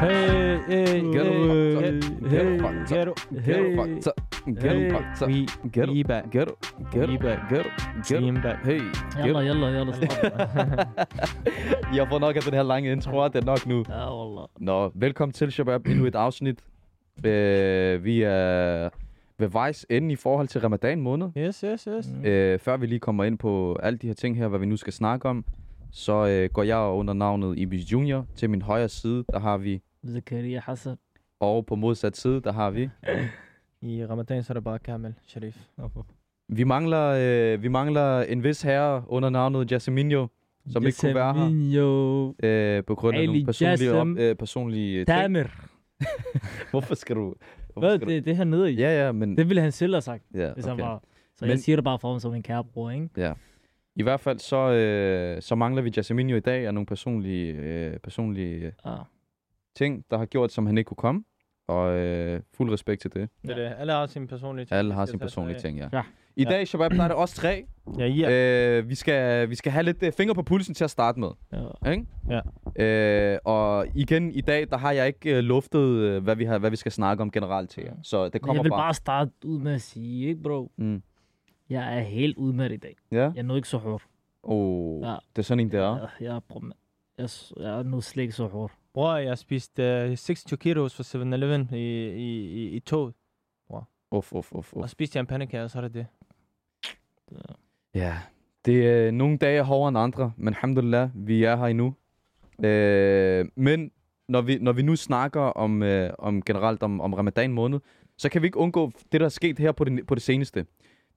Hey, hey, Get hey, fucked up. hey, Get fucked get up. it. Get Hey. fucked up. Get Hey. fucked up. We, Get we back. Get Get We back. Get Get Team back. Hey. يلا يلا يلا Jeg får nok af den her lange intro, det er nok nu. Ja والله Nå, velkommen til Shabab, endnu et afsnit. Øh, vi er ved vejs ende i forhold til ramadan måned. Yes, yes, yes. Mm. Øh, før vi lige kommer ind på alle de her ting her, hvad vi nu skal snakke om, så øh, går jeg under navnet Ibis Junior. Til min højre side, der har vi... Zakaria Hassan. Og på modsat side, der har vi... I ramadan, så er det bare Kamel Sharif. Vi mangler, øh, vi mangler en vis herre under navnet Jasminio, som Jasminio. ikke kunne være her. Øh, på grund af Ali nogle personlige, op, øh, personlige Tamer. ting. Hvorfor skal du... Hvorfor Hvad, skal det, det her nede i? Ja, ja, men... Det ville han selv have sagt, ja, hvis okay. han var... Så men... jeg siger det bare for ham som en kære bror, ikke? Ja. I hvert fald så, øh, så mangler vi Jasmine i dag af nogle personlige, øh, personlige ah. ting, der har gjort, som han ikke kunne komme. Og øh, fuld respekt til det. Ja. Det er det. Alle har sine personlige ting. Alle har sine personlige ting, ja. ja. I Ja. dag, Shabab, der er det os tre. Ja, ja. Øh, vi, skal, vi skal have lidt øh, fingre på pulsen til at starte med. ja. Ikke? Ja. Øh, og igen, i dag, der har jeg ikke øh, luftet, øh, hvad, vi har, hvad vi skal snakke om generelt til jer. Så det kommer jeg vil bare... bare starte ud med at sige, ikke bro? Mm. Jeg er helt udmattet i dag. Ja? Jeg nåede ikke så hårdt. Oh, Ja. det er sådan en, der. Jeg, jeg, bror, man. jeg, jeg nåede slet ikke så hårdt. Bror, jeg spiste uh, 26 kilos fra 7-Eleven i, i, i, i toget. Uff, uff, uff, Og uff. spiste jeg en pandekage, og så er det det. Ja, det er nogle dage er hårdere end andre, men alhamdulillah, vi er her endnu. Øh, men når vi, når vi nu snakker om, øh, om generelt om, om ramadan måned, så kan vi ikke undgå det, der er sket her på det, på det seneste.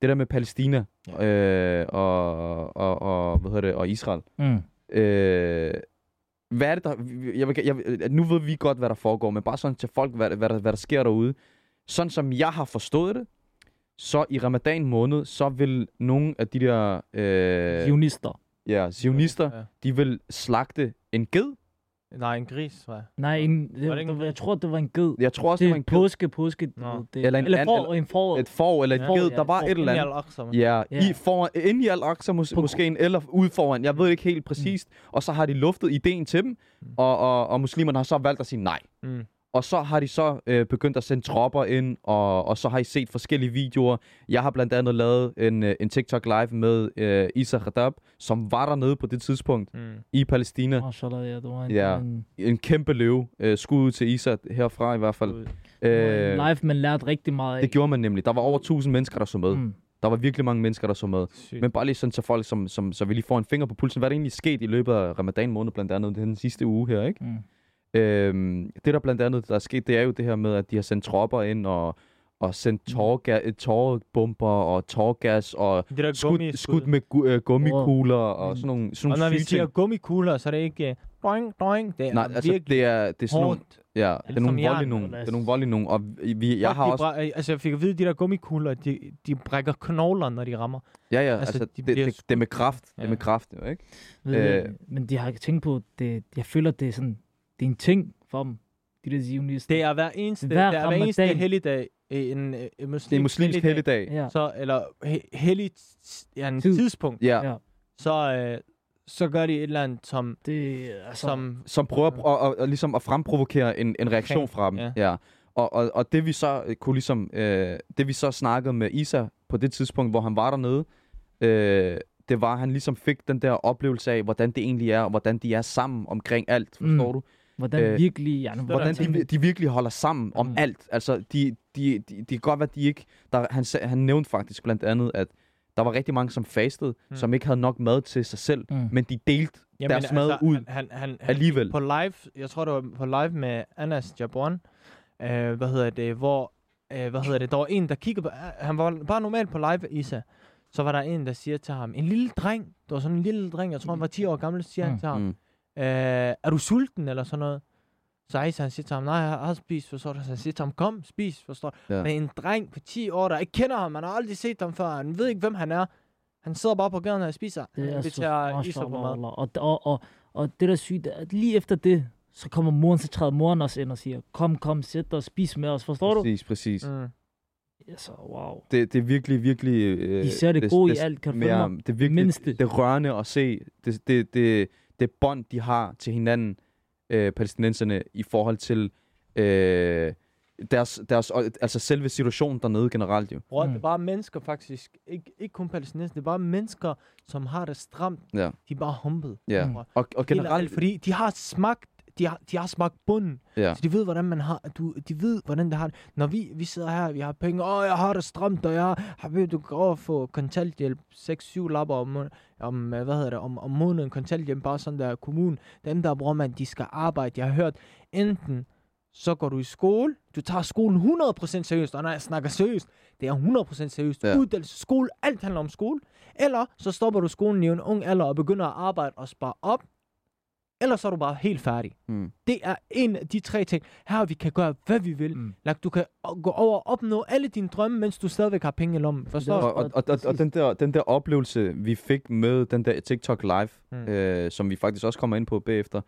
Det der med Palæstina øh, og, og, og, hvad hedder det, og Israel. Mm. Øh, hvad er det, der... Jeg, jeg, vil- nu ved vi godt, hvad der foregår, men bare sådan til folk, hvad, hvad, der, hvad der sker derude. Sådan som jeg har forstået det, så i ramadan måned, så vil nogle af de der øh, Zionister. ja, zionister, Ja. de vil slagte en ged. Nej, en gris, tror jeg. Nej, en, det, Var det en jeg tror, det var en ged. Jeg tror også, det det er var en en ged. påske, påske. Det, Eller en eller, for, en for, Et får eller et Ja. ged. Ja, Der var får. et eller Ind i andet. Ja, Ja. i for, inde i Al-Aqsa mås- måske, eller ude foran. Jeg ved ikke helt præcist. Og så har de luftet ideen til dem, og, og, og muslimerne har så valgt at sige nej. Mm. Og så har de så øh, begyndt at sende tropper ind, og, og så har I set forskellige videoer. Jeg har blandt andet lavet en, øh, en TikTok live med øh, Isa Khadab, som var dernede på det tidspunkt Mm. i Palæstina. Mashallah, ja, det var en, Ja. en, En kæmpe løve. Øh, skud ud til Isa herfra i hvert fald. Øh, live, man lærte rigtig meget af. det gjorde man nemlig. Der var over 1000 mennesker, der så med. Mm. Der var virkelig mange mennesker, der så med. Sygt. Men bare lige sådan til folk, som, som, så vi lige får en finger på pulsen. Hvad er der egentlig sket i løbet af ramadan måned, blandt andet den sidste uge her, ikke? Mm. Øhm, det der blandt andet, der er sket, det er jo det her med, at de har sendt tropper ind og, og sendt tårga- tårbomber og tårgas og Det der skud, gummi skud med gu, øh, gummikugler og Mm. sådan nogle, sådan Og nogle når vi siger ting. gummikugler, så er det ikke... Uh, doing, doing. Det er Nej, altså det er, det er sådan nogle, ja, det er nogle nogle, eller det er nogle voldelige nogle, og vi, jeg har også, bræ- altså, jeg fik at vide, at de der gummikugler, de, de brækker knogler, når de rammer. ja, ja, altså, altså, de det, det, det er med kraft, det er Ja. med kraft, jo, ikke? Ved Øh. øh, men de har ikke tænkt på, det, jeg føler, det er sådan, det er en ting for dem, de der zionister. Det er hver eneste, Hver det er hver eneste helligdag en, øh, en muslim, Det er muslimsk helligdag. Ja. Så, eller he, hellig ja, en Tid. tidspunkt, Ja, Ja. så, øh, så gør de et eller andet, som, Det altså, som som prøver at, at, at, at, ligesom at fremprovokere en, en reaktion Kring, fra dem. ja. Ja. Og, og, og det vi så øh, kunne ligesom, øh, det vi så snakkede med Isa på det tidspunkt, hvor han var dernede, øh, det var, at han ligesom fik den der oplevelse af, hvordan det egentlig er, og hvordan de er sammen omkring alt, forstår Mm. du? Hvordan øh, virkelig, ja, Hvordan de, de virkelig holder sammen om Mm. alt. Altså, de, de, de, de kan godt være, de ikke... Der, han, han nævnte faktisk blandt andet, at der var rigtig mange, som fastede, Mm. som ikke havde nok mad til sig selv, Mm. men de delte deres mad ud Han, han, han, han, alligevel. på live, jeg tror det var på live med Anas Jabron, øh, hvad hedder det, hvor, øh, hvad hedder det, der var en, der kiggede på, øh, han var bare normalt på live, Isa, så var der en, der siger til ham, en lille dreng, det var sådan en lille dreng, jeg tror han var 10 år gammel, siger han Mm. til ham, Mm. Øh, er du sulten, eller sådan noget? Så Isa, han siger til ham, nej, jeg har spist, forstår du? Så han siger til ham, kom, spis, forstår du? Ja. Men en dreng på 10 år, der ikke kender ham, man har aldrig set ham før, han ved ikke, hvem han er. Han sidder bare på gaden og spiser. Det er vi så, på mad. og, og, og, og det der er sygt, at lige efter det, så kommer moren, så træder moren også ind og siger, kom, kom, sæt dig og spis med os, forstår du? Præcis, præcis. Mm. Altså, wow. Det, det er virkelig, virkelig... Øh, De ser det gode i alt, kan du mere, mig? Det er virkelig Mindste. det rørende at se. Det, det, det, det bånd, de har til hinanden, øh, palæstinenserne, i forhold til øh, deres, deres, altså selve situationen dernede generelt jo. Bror, mm. det Mm. er bare mennesker faktisk. Ikke, ikke kun palæstinenser. Det er bare mennesker, som har det stramt. Ja. De er bare humble. Ja. Mm. bror. Og, og Helt generelt... ærligt, fordi de har smagt de har, de har smagt bunden, Ja. så de ved, hvordan man har, du, de ved, hvordan det har det. Når vi, vi sidder her, vi har penge, åh, jeg har det stramt, og jeg har ved, du kan over få kontanthjælp, 6-7 lapper om, om, øh, hvad hedder det, om, om måneden, kontanthjælp, bare sådan der kommune. Den der bruger man, de skal arbejde. Jeg har hørt, enten så går du i skole, du tager skolen 100% seriøst, og når jeg snakker seriøst, det er 100% seriøst. Ja. Uddannelse, skole, alt handler om skole. Eller så stopper du skolen i en ung alder og begynder at arbejde og spare op. Eller så er du bare helt færdig. Mm. Det er en af de tre ting. Her vi kan gøre, hvad vi vil. Mm. Like, du kan gå over og opnå alle dine drømme, mens du stadigvæk har penge i lommen. Forstår du? er Og, og, og, og, og den, der, den der oplevelse, vi fik med den der TikTok Live, mm. Øh, som vi faktisk også kommer ind på bagefter,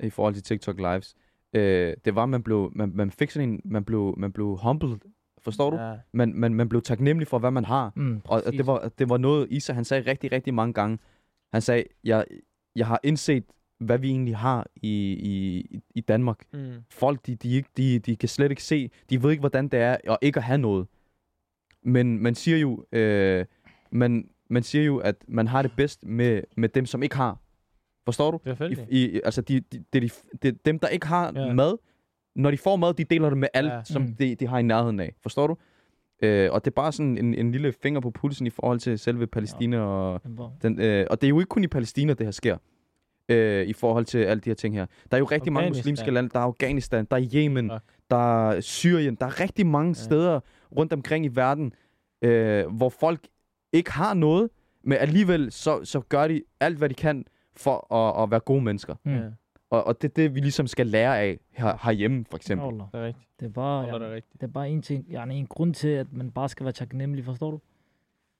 i forhold til TikTok Lives, øh, det var, man blev, man, man fik sådan en, man blev, man blev humbled, forstår du? Ja. Man, man, man blev taknemmelig for, hvad man har. Mm, Og, og det, var, det var noget, Isa han sagde rigtig, rigtig mange gange. Han sagde, jeg, jeg har indset, hvad vi egentlig har i, i, i Danmark. Mm. Folk, de, de, ikke, de, de kan slet ikke se, de ved ikke, hvordan det er at ikke at have noget. Men man siger jo, øh, man, man siger jo, at man har det bedst med, med dem, som ikke har. Forstår du? I, i, altså, de, de, de, de, de, dem, der ikke har ja. Mad, når de får mad, de deler det med alt, ja. Som Mm. de, de har i nærheden af. Forstår du? Øh, og det er bare sådan en, en lille finger på pulsen i forhold til selve Palæstina. Ja. Og, den, øh, og det er jo ikke kun i Palæstina, det her sker. Øh, I forhold til alle de her ting her. Der er jo rigtig mange muslimske lande. Der er Afghanistan, der er Yemen, Fuck. der er Syrien. Der er rigtig mange Ja. steder rundt omkring i verden, øh, hvor folk ikke har noget, men alligevel så, så gør de alt, hvad de kan for at, at være gode mennesker. Mm. Ja, Og, og det er det, vi ligesom skal lære af her, herhjemme, for eksempel. Det er rigtigt. Det er bare, ja, det er rigtigt. det er bare en ting, ja, en grund til, at man bare skal være taknemmelig, forstår du?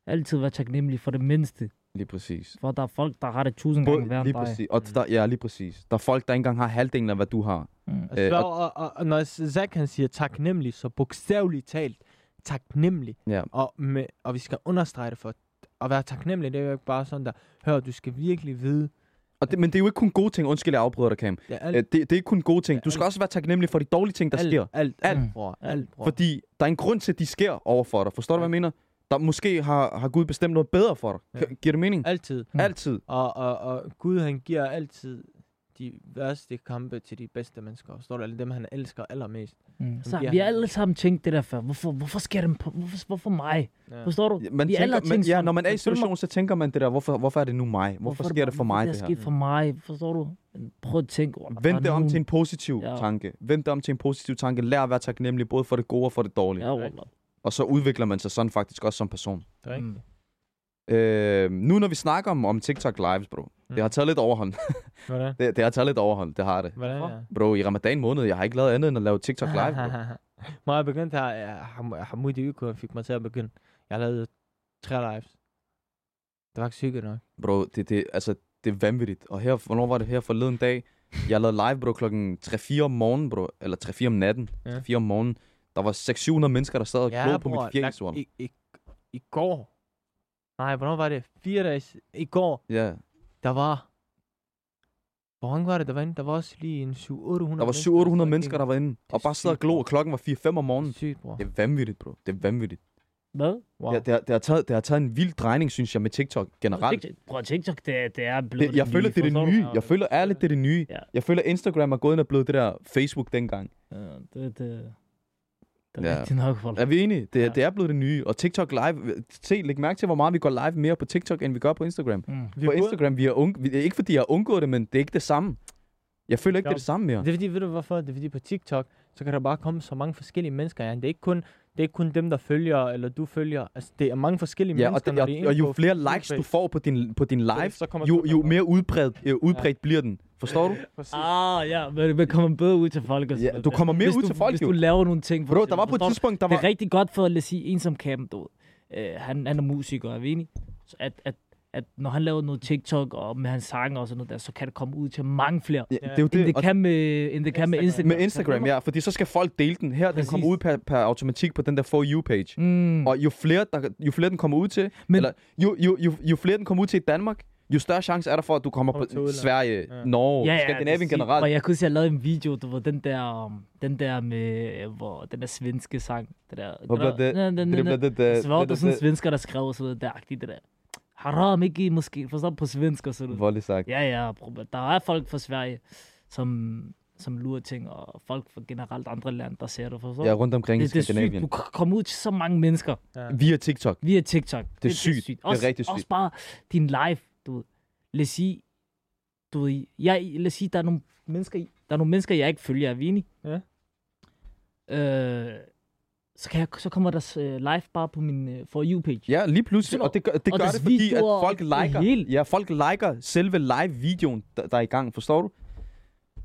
Altid være taknemmelig for det mindste. Lige præcis. For der er folk, der har det tusind gange Både, værre lige end dig. præcis. Og der, ja, lige præcis. Der er folk, der ikke engang har halvdelen af, hvad du har. Mm. Øh, og, og, og, og, når Zach han siger taknemmelig, så bogstaveligt talt taknemmelig. Ja. Og, med, og vi skal understrege det for at være taknemmelig, det er jo ikke bare sådan der, hør, du skal virkelig vide, Og det, men det er jo ikke kun gode ting. Undskyld, jeg afbryder dig, Cam. det er Øh, alt, Det, det er ikke kun gode ting. Du skal alt. også være taknemmelig for de dårlige ting, der alt, sker. alt, Alt. alt, bror, alt, bror. Fordi der er en grund til, at de sker over for dig. Forstår du, hvad jeg mener? Der måske har, har Gud bestemt noget bedre for dig. Ja. Giver det mening? Altid. Mm. Altid. Og, og, og Gud, han giver altid de værste kampe til de bedste mennesker. Forstår du? Eller dem, han elsker allermest. Mm. Så vi har alle sammen tænkt det der før. Hvorfor, hvorfor sker det på, hvorfor, hvorfor mig? Ja. Forstår du? Man vi alle har tænker, man, tænkt ja, når man er i situationen, så tænker man det der, hvorfor, hvorfor er det nu mig? Hvorfor, er sker det for mig, hvorfor det er her? sket for mig? Forstår du? Men Prøv at tænke. Oh, Vend det om til en positiv Ja. tanke. Vend det om til en positiv tanke. Lær at være taknemmelig, både for det gode og for det dårlige. Ja, wallah. Og så udvikler man sig sådan faktisk også som person. Det er rigtigt. Mm. Øh, nu når vi snakker om, om TikTok Lives, bro. Mm. Det har taget lidt overhånd. Hvordan? det, det har taget lidt overhånd, det har det. Hvordan? Ja. Bro, i ramadan måned, jeg har ikke lavet andet end at lave TikTok Live, bro. Når jeg begyndte her, jeg, ham, ham ud i UK fik mig til at begynde. Jeg lavede tre lives. Det var ikke sygt nok. Bro, det, det, altså, det er vanvittigt. Og her, hvornår var det her forleden dag? Jeg lavede live, bro, klokken 3-4 om morgenen, bro. Eller 3-4 om natten. Ja. 3-4 om morgenen. Der var 600-700 mennesker, der sad og glod på mit fjæs, yeah. i, i, I går. Nej, hvornår var det? Fire dage s- I går, Ja, der var... Hvor mange var det, der var inde? Der var også lige en 700-800 der var 700-800 mennesker, der var inde. Og bare sad og sygt, glod, og klokken var 4-5 om morgenen. Sygt, bror. Det er vanvittigt, bro. Det er vanvittigt. Hvad? Wow. Ja, det, har, det, har taget, det har taget en vild drejning, synes jeg, med TikTok generelt. TikTok, prøv, TikTok, det, det er blevet Det, jeg føler, det er det nye. Jeg føler ærligt, det er det nye. Ja. Jeg føler, Instagram er gået ind og blevet det der Facebook dengang. Ja, det, det, det er Ja. rigtigt nok, folk. Er vi enige? Det, Ja. det er blevet det nye. Og TikTok live, se, læg mærke til, hvor meget vi går live mere på TikTok, end vi gør på Instagram. Mm. Vi På Instagram, vi er unge, ikke fordi jeg har undgået det, men det er ikke det samme. Jeg føler ikke, det er det samme mere. Det er fordi, ved du hvorfor? Det er fordi på TikTok, så kan der bare komme så mange forskellige mennesker. Ja. Det er ikke kun det er ikke kun dem, der følger, eller du følger. Altså, det er mange forskellige Ja, og, mennesker, det, når og, de er inde og jo flere likes du får på din, på din live, så jo, jo mere udbredt, øh, udbredt bliver den. Forstår du? Ah, ja, men det kommer bedre ud til folk. og Ja, du kommer mere hvis ud du, til folk, Hvis jo. du laver nogle ting. for Bro, der var på et tidspunkt, der Det var... er rigtig godt for, os sige, en som Cam, du ved. Øh, han, han er musiker, er vi enige? Så at, at at når han laver noget TikTok og med hans sange og sådan noget der, så kan det komme ud til mange flere. Ja, det er jo End det. det og kan med, end det kan med Instagram. Med Instagram, ja, fordi så skal folk dele den. Her, den Præcis. kommer ud per, per automatik på den der For You-page. Mm. Og jo flere, der, jo flere den kommer ud til, Men, eller jo, jo, jo, jo flere den kommer ud til i Danmark, jo større chance er der for, at du kommer på udlandet. Sverige, Ja. Norge, Ja, ja, Skandinavien generelt. Og jeg kunne se, at jeg lavede en video, du ved, den der, um, den der med, hvor, den der svenske sang, det der. Hvor blev det- den, den, Det den, bliver den, det, det, så var det, der sådan det, svensker, der skrev og sådan noget, der agtigt, det der. Haram ikke måske, forstår du på svensk og sådan det, noget. sagt. Ja, ja, der er folk fra Sverige, som, som lurer ting, og folk fra generelt andre lande, der ser det, forstår du? Ja, rundt omkring i det, det er sygt, Skandinavien. du kan komme ud til så mange mennesker Ja. Via TikTok. via TikTok. Det, sygt. Det er Også, rigtig sygt. Også bare din live, du ved. Lad os sige, du ved, jeg, lad os sige, der er nogle mennesker, der er nogle mennesker, jeg ikke følger, er vi enige? Ja. Øh, så, kan jeg, så kommer der uh, live bare på min uh, For You-page. Ja, lige pludselig. Og det gør det, og gør det fordi, at folk liker, hele. ja, folk liker selve live-videoen, der, der er i gang. Forstår du?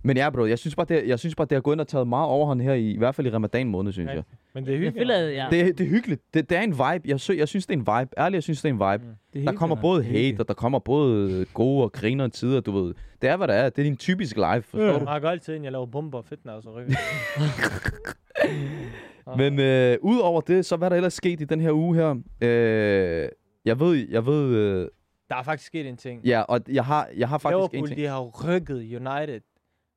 Men ja, bro, jeg synes bare, det, jeg synes bare, det har gået ind og taget meget overhånd her, i, i hvert fald i ramadan måned, synes Ja. jeg. Men det er Jeg hyggeligt. føler, at ja, Det, er- det er hyggeligt. Det, det er en vibe. Jeg, sy, jeg synes, det er en vibe. Ærligt, jeg synes, det er en vibe. Mm. det er Der kommer både hate, og der kommer både gode og griner tider, du ved. Det er, hvad det er. Det er din typisk live, forstår Jeg du? har altid, jeg laver bomber og fitness og rykker. Men øh, udover det, så hvad er der ellers sket i den her uge her? Øh, jeg ved, jeg ved, øh, Der er faktisk sket en ting. ja, og jeg har, jeg har faktisk en Liverpool, ting. de har rykket United.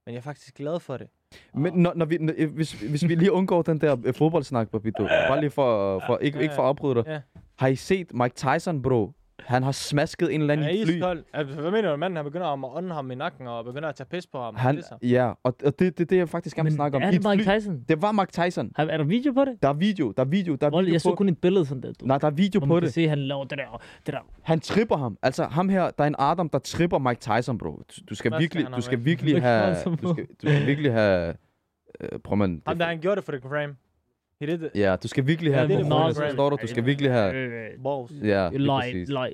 Men jeg er faktisk glad for det. Men når, når vi, når, øh, hvis, hvis vi lige undgår den der øh, fodboldsnak, Babito, bare lige for, for ikke, ikke for at afbryde dig. Ja. Har I set Mike Tyson, bro? Han har smasket en eller anden i et fly. iskold. Altså, hvad mener du, manden? Han begynder at ånde ham i nakken og begynder at tage pis på ham. Han, Det så. ja, og, og det er det, det, jeg faktisk gerne vil snakke om. er det et Mike. Tyson? Det var Mike Tyson. Har, er der video på det? Der er video, der er video, der er Hvor, video jeg så på. kun et billede sådan der. Du, Nej, der er video hvor på man kan det. se, han laver det der. Det der. Han tripper ham. Altså ham her, der er en Adam, der tripper Mike Tyson, bro. Du- Du skal Hvad virkelig, du skal have virkelig have, så du skal, du skal virkelig have, øh, prøv man, Ham der, han gjorde det for the gram. He did it. ja, du skal virkelig have, for- forstår du? Du skal virkelig have, Øh, Balls. ja, lige præcis. løg.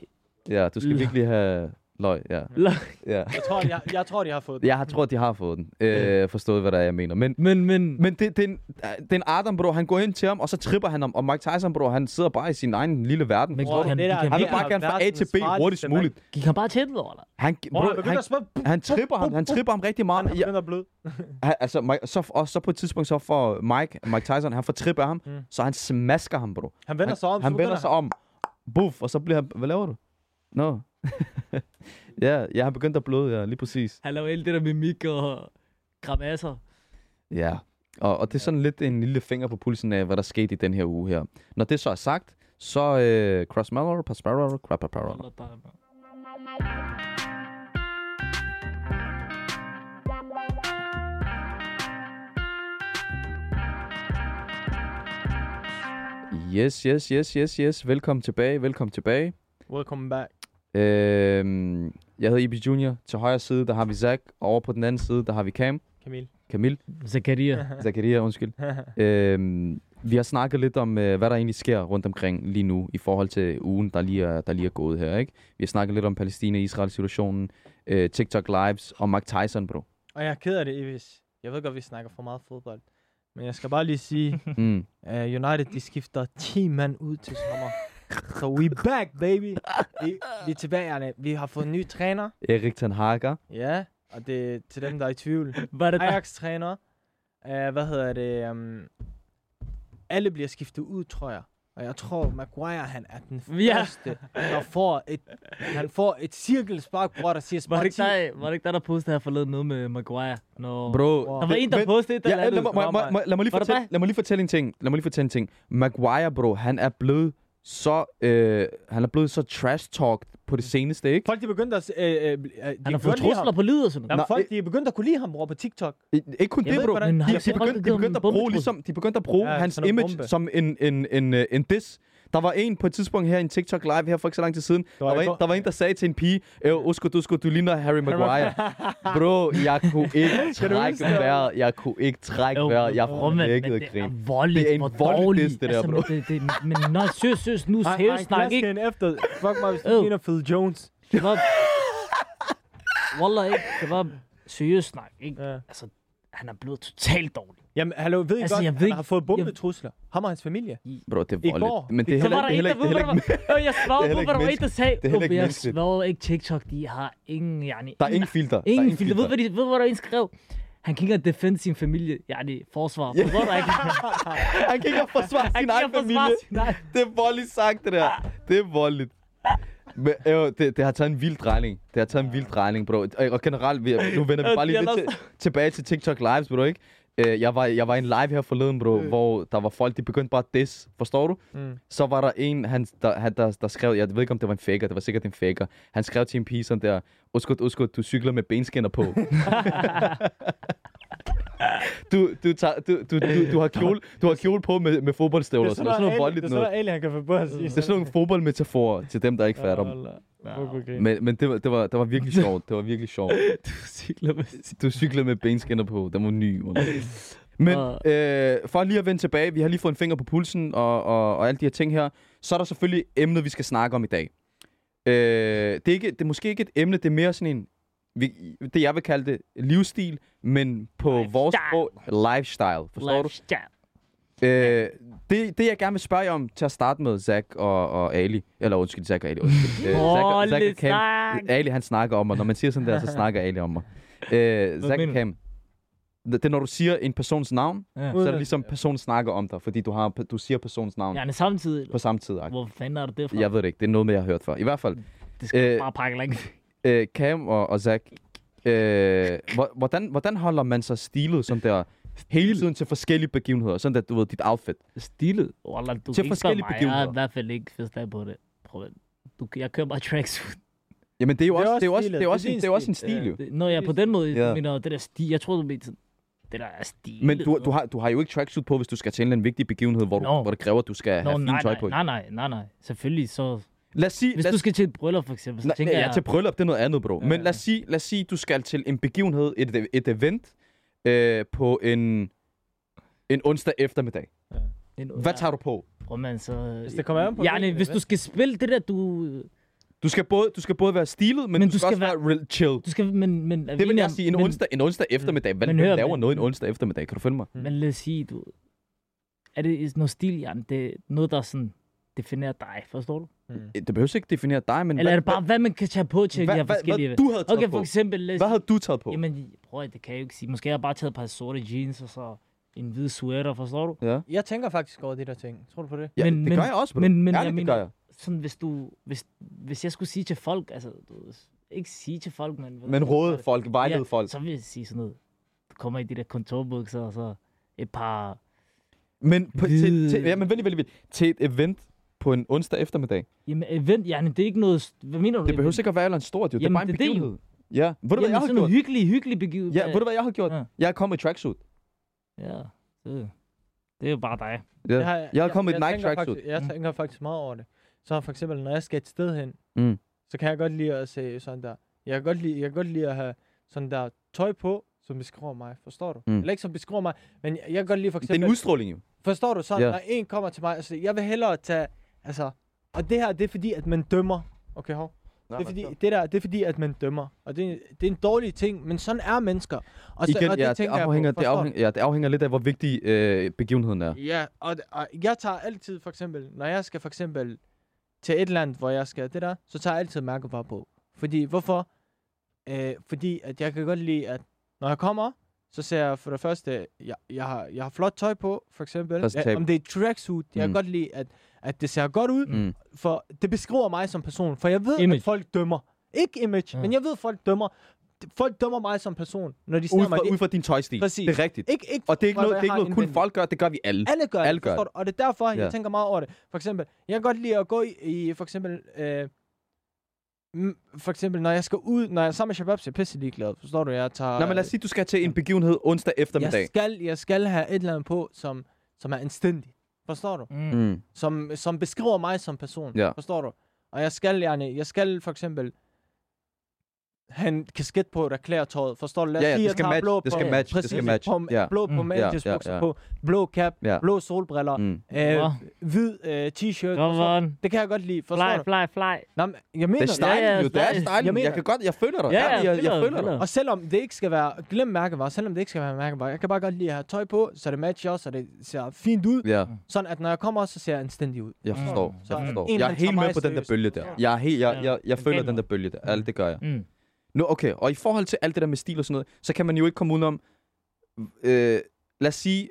Ja, du skal virkelig have løg, ja. løg. ja. Jeg tror, jeg, jeg tror, de har fået det. Jeg har tror, de har fået den. Øh, forstået, hvad der er, jeg mener. Men, Men, men, men det, det, er en, det er en Adam, bro. Han går ind til ham, og så tripper han ham. Og Mike Tyson, bro, han sidder bare i sin egen lille verden. Men du? han- det der, han Han vil bare er gerne fra A til B hurtigst muligt. gik han bare til den, eller? Han, Bror, bro, han han, han tripper ham. Han tripper ham rigtig meget. Han begynder at bløde. han, altså, Mike, så, og så på et tidspunkt, så får Mike, Mike Tyson, han får trippet ham, Mm. så han smasker ham, bro. Han vender han, sig om. Han så vender sig om. Buff, og så bliver han... Hvad laver du? Nå. ja, jeg har begyndt at bløde, ja, lige præcis. Han laver alt det der mimik og grimasser. Ja, og, og det er sådan lidt en lille finger på pulsen af, hvad der skete i den her uge her. Når det så er sagt, så øh, Cross Mallow, Pasparo, Crapaparo. Yes, yes, yes, yes, yes. Velkommen tilbage, velkommen tilbage. Welcome back. Øh, jeg hedder Ibi Junior. Til højre side, der har vi Zach. Og over på den anden side, der har vi Cam. Camille. Camille. Zakaria. Zakaria, undskyld. Øhm, vi har snakket lidt om, øh, hvad der egentlig sker rundt omkring lige nu, i forhold til ugen, der lige er, der lige er gået her. Ikke? Vi har snakket lidt om Palæstina-Israel-situationen, øh, TikTok Lives og Mike Tyson, bro. Og jeg er ked af det, Ivis. Jeg ved godt, vi snakker for meget fodbold. Men jeg skal bare lige sige, Mm. uh, United, de skifter 10 mand ud til sommer. Så we back, baby. Vi, vi er tilbage, Arne. Vi har fået en ny træner. Erik Ten Hager. Ja, og det er til dem, der er i tvivl. Er det? Ajax-træner. Uh, hvad hedder det? Um, alle bliver skiftet ud, tror jeg. Og jeg tror, Maguire, han er den Ja. første, der får et, han får et cirkelspark, bror, der siger Var det ikke spar 10. dig, var det ikke dig der postede her forleden noget med Maguire? Når... Bro, Der var en, der postede et Ja, lad, mig, lad, mig lige det fortælle, lad mig lige fortælle en ting. Lad mig lige fortælle en ting. Maguire, bro, han er blevet så, øh, han er blevet så trash-talked på det seneste, ikke? Folk, de begyndte at... Øh, øh, øh, de Han har fået trusler på lyd og sådan noget. Jamen, folk, de er begyndt at kunne lide ham, bror, på TikTok. I- Ikke kun Jeg det, bro. ikke, De, har de, folk, begyndte, de begyndte at bruge, ligesom, de begyndte at bruge Ja, hans image bombe. som en, en, en, en, en diss. Der var en på et tidspunkt her i en TikTok live her for ikke så lang tid siden. Der var var, i en, der var en, der sagde til en pige, øh, Usko, du, du ligner Harry Maguire. Bro, jeg kunne ikke trække vejret. Jeg kunne ikke trække vejret. Jeg men flækkede det grin. er voldeligt, Det er en voldelig diss, det der, altså, bro. Men, det, det, men nej, seriøst, seriøst, nu seriøst snak, ikke? efter. Fuck mig, hvis du ligner Phil Jones. Det var... Wallah, ikke? Det var seriøst snak, ikke? Altså, han er blevet totalt dårlig. Jamen, hallo, ved I Altså, godt, jeg ved han ikke- har fået jeg- bombetrusler. Ham og hans familie. Bro, det I er går. voldeligt. Men det er heller ikke... Det er heller ikke... Øh, Jeg Det er svarede heller på, ikke hvad der var en, der sagde. Det er heller ikke "Åh, Jeg svarede ikke TikTok, de har ingen, yani, Der er ingen filter. Er Ingen filter. Ved, hvad de, ved, hvad der er en skrev? Han kan ikke defende sin familie. Ja, det er forsvar. Ja. Forstår du ikke? Han kan ikke forsvare Han sin egen familie. Det er voldeligt sagt, det der. Det er voldeligt. Men, øh, det, det har taget en vild drejning. Det har taget en vild drejning, bro. Og, generelt, vi, nu vender vi bare lige lidt til, tilbage til TikTok Lives, bro, ikke? Øh, jeg, var, jeg var i en live her forleden, bro, Øh. hvor der var folk, de begyndte bare at diss. Forstår du? Mm. Så var der en, han, der, han, der, der skrev, jeg ved ikke, om det var en faker, det var sikkert en faker. Han skrev til en pige sådan der, Uskut, uskut, du cykler med benskinner på. du, du, tager, du, du, du, du, har kjole, du har kjole på med, med fodboldstøvler. Det er sådan noget voldeligt Det er sådan noget. noget, han kan få på. Det er sådan nogle fodboldmetaforer til dem, der ikke fatter dem. Men, Men, men det, var, det, var, det var virkelig sjovt. Det var virkelig sjovt. Du cykler med Du cyklede med benskinner på. Den var ny. Men Og- øh, for lige at vende tilbage, vi har lige fået en finger på pulsen og, og, og alle de her ting her. Så er der selvfølgelig emnet, vi skal snakke om i dag. Øh, det, er ikke, det er måske ikke et emne, det er mere sådan en, det jeg vil kalde det, livsstil, men på Lifestyle. vores sprog, lifestyle. Forstår du? Lifestyle. Øh, det, det, jeg gerne vil spørge jer om til at starte med, Zach og, og Ali. Eller undskyld, Zach og Ali. Undskyld. Øh, Zach, og- Zach og Cam. snak. Ali, han snakker om mig. Når man siger sådan der, så snakker Ali om mig. Øh, Zach mener og du? Cam. Det er, når du siger en persons navn, Ja. så er det ligesom, personen snakker om dig, fordi du, har, du siger persons navn Ja, men samtidig. på samme tid. Hvor fanden er det det fra? Jeg ved det ikke. Det er noget med, jeg har hørt før. I hvert fald, Det skal Øh, øh, bare pakke længe. øh, Cam og, og Zach, øh, hvor- hvordan, hvordan holder man sig stilet sådan der hele tiden til forskellige begivenheder? Sådan der, du ved, dit outfit. Stilet. Wallah, du Til forskellige mig. Jeg begivenheder. er i hvert fald ikke forstand på det. Prøv at du, jeg kører bare tracksuit. Jamen, det er jo også, det er jo også, det er jo også, Det er er også en stil. jo. Jeg er på den måde, Ja. ja. mener det der stil. Jeg tror, du mener sådan, det der er stil. Men du, du, har, du har jo ikke tracksuit på, hvis du skal til en vigtig begivenhed, hvor, du, Nå. hvor det kræver, at du skal Nå, have fint tøj på. nej, nej, nej, nej. Selvfølgelig, så... Lad os sige, Hvis lad du skal til et bryllup, for eksempel, så nej, tænker nej, jeg... ja, til bryllup, det er noget andet, bro. Ja, Men ja. lad os sige, lad os sige, du skal til en begivenhed, et, et event, øh, på en, en onsdag eftermiddag. En- Hvad tager du på? Prøv, man, så... Hvis det kommer an på Ja, hvilken hvis du skal spille det der, du... Du skal både, du skal både være stilet, men, Men du, du skal, skal også være real chill. Du skal... Men, men, Det vil jeg sige, en, men, onsdag, en onsdag eftermiddag. Hvem Men hør, laver men- noget en onsdag eftermiddag? Kan du følge mig? Men lad os sige, du... Er det noget stil, Jan? Det er noget, der sådan definerer dig, forstår du? Det behøver ikke definere dig, men Eller er hvad, det bare, hvad man kan tage på til de hvad, her hvad, forskellige... hvad, du havde taget Okay, på? for eksempel... Lad os Hvad havde du taget på? Jamen, prøv at det kan jeg jo ikke sige. Måske har jeg bare taget et par sorte jeans, og så en hvid sweater, forstår du? Ja, Jeg tænker faktisk over de der ting. Tror du på det? ja Men- det men- gør jeg også, bro. men- men jeg Ærligt, det mener- gør jeg. Sådan, hvis du... Hvis, hvis jeg skulle sige til folk, altså... Du, ved, ikke sige til folk, men... Men råde folk, vejlede folk. Så vil jeg sige sådan noget. Du kommer i de der kontorbukser, og så et par... Men på, til, Hvide- til, ja, men vent, vent, vent. Til et event på en onsdag eftermiddag. Jamen, event, ja, det er ikke noget... Hvad mener du? Det behøver ikke at være et eller andet stort, jo. Det er bare en det er det jo. begivenhed. Ja. Ved du, hvad Jamen, jeg har sådan gjort? hyggelig, hyggelig begivenhed. Ja, ved du, hvad jeg har gjort? Ja. Jeg er kommet i tracksuit. Ja, det, det er jo bare dig. Ja. Det har Jeg har kommet i et Nike tracksuit. faktisk- Jeg Mm. tænker faktisk meget over det. Så for eksempel, når jeg skal et sted hen, Mm. så kan jeg godt lide at se sådan der. Jeg kan godt lide, jeg kan godt lide at have sådan der tøj på, som beskriver mig. Forstår du? Mm. Eller ikke som beskriver mig, men jeg, jeg kan godt lide for Det er eksempel... en udstråling, jo. Forstår du? Sådan, Ja. når en kommer til mig, altså, jeg vil hellere tage... Altså, og det her, det er fordi, at man dømmer. Okay, hov. Det er fordi, det der, det er fordi, at man dømmer. Og det, er- det er en dårlig ting, men sådan er mennesker. Og, så, Igen, og det ja, det jeg afhænger, på. det, afhænger, ja, det afhænger lidt af, hvor vigtig øh, begivenheden er. Ja, og, og jeg tager altid for eksempel, når jeg skal for eksempel til et land, hvor jeg skal det der, så tager jeg altid mærkevarer på. Fordi, hvorfor? Øh, fordi, at jeg kan godt lide, at når jeg kommer, så ser jeg for det første, jeg, jeg, har, jeg har flot tøj på, for eksempel. Ja, om det er tracksuit, jeg Mm. kan godt lide, at, at det ser godt ud, Mm. for det beskriver mig som person. For jeg ved, Image. at folk dømmer. Ikke image, Ja. ja. men jeg ved, at folk dømmer. Folk dømmer mig som person, når de ser mig. Det- ud fra din tøjstil. Præcis. Det er rigtigt. Ikke, ikke Og det er ikke noget, det er ikke noget kun indvendigt. folk gør, det gør vi alle. Alle gør Alle det, gør du? Og det er derfor, Ja. jeg tænker meget over det. For eksempel, jeg kan godt lide at gå i, i for eksempel, øh, mm, for eksempel, når jeg skal ud, når jeg er sammen med Shabab, så er jeg pisse ligeglad. Forstår du? Jeg tager... Nå, men lad os sige, du skal til en begivenhed onsdag eftermiddag. jeg skal, jeg skal have et eller andet på, som, som er anstændig. Forstår du? Mm. Mm. Som, som beskriver mig som person. Ja. Forstår du? Og jeg skal, jeg, jeg skal for eksempel have en kasket på, der klæder tøjet. Forstår du? Lad os Ja, ja, sige, det at skal han match, blå det skal på- match, det skal match. På, Ja. Blå på Mm. managers Ja, ja, ja. på, blå cap, Ja. blå solbriller, Mm. øh, Ja. hvid øh, t-shirt. Det kan jeg godt lide. Forstår Fly, du? fly, fly. Nå, men, jeg mener Det er stylen Ja, ja, jo, det er stylen. Jeg Jeg, kan godt, jeg føler dig. Ja, ja, jeg, jeg føler dig. Og selvom det ikke skal være, glem mærkevarer, selvom det ikke skal være mærkevarer, jeg kan bare godt lide at have tøj på, så det matcher, så det ser fint ud. Ja, Sådan at når jeg kommer også, så ser jeg anstændig ud. jeg forstår. Mm. Jeg Så forstår. Jeg er han helt med på den der bølge der. Jeg er helt, jeg, jeg, jeg føler den der bølge der. Alt det gør jeg. Mm. Nu, okay, og i forhold til alt det der med stil og sådan noget, så kan man jo ikke komme udenom, øh, lad os sige,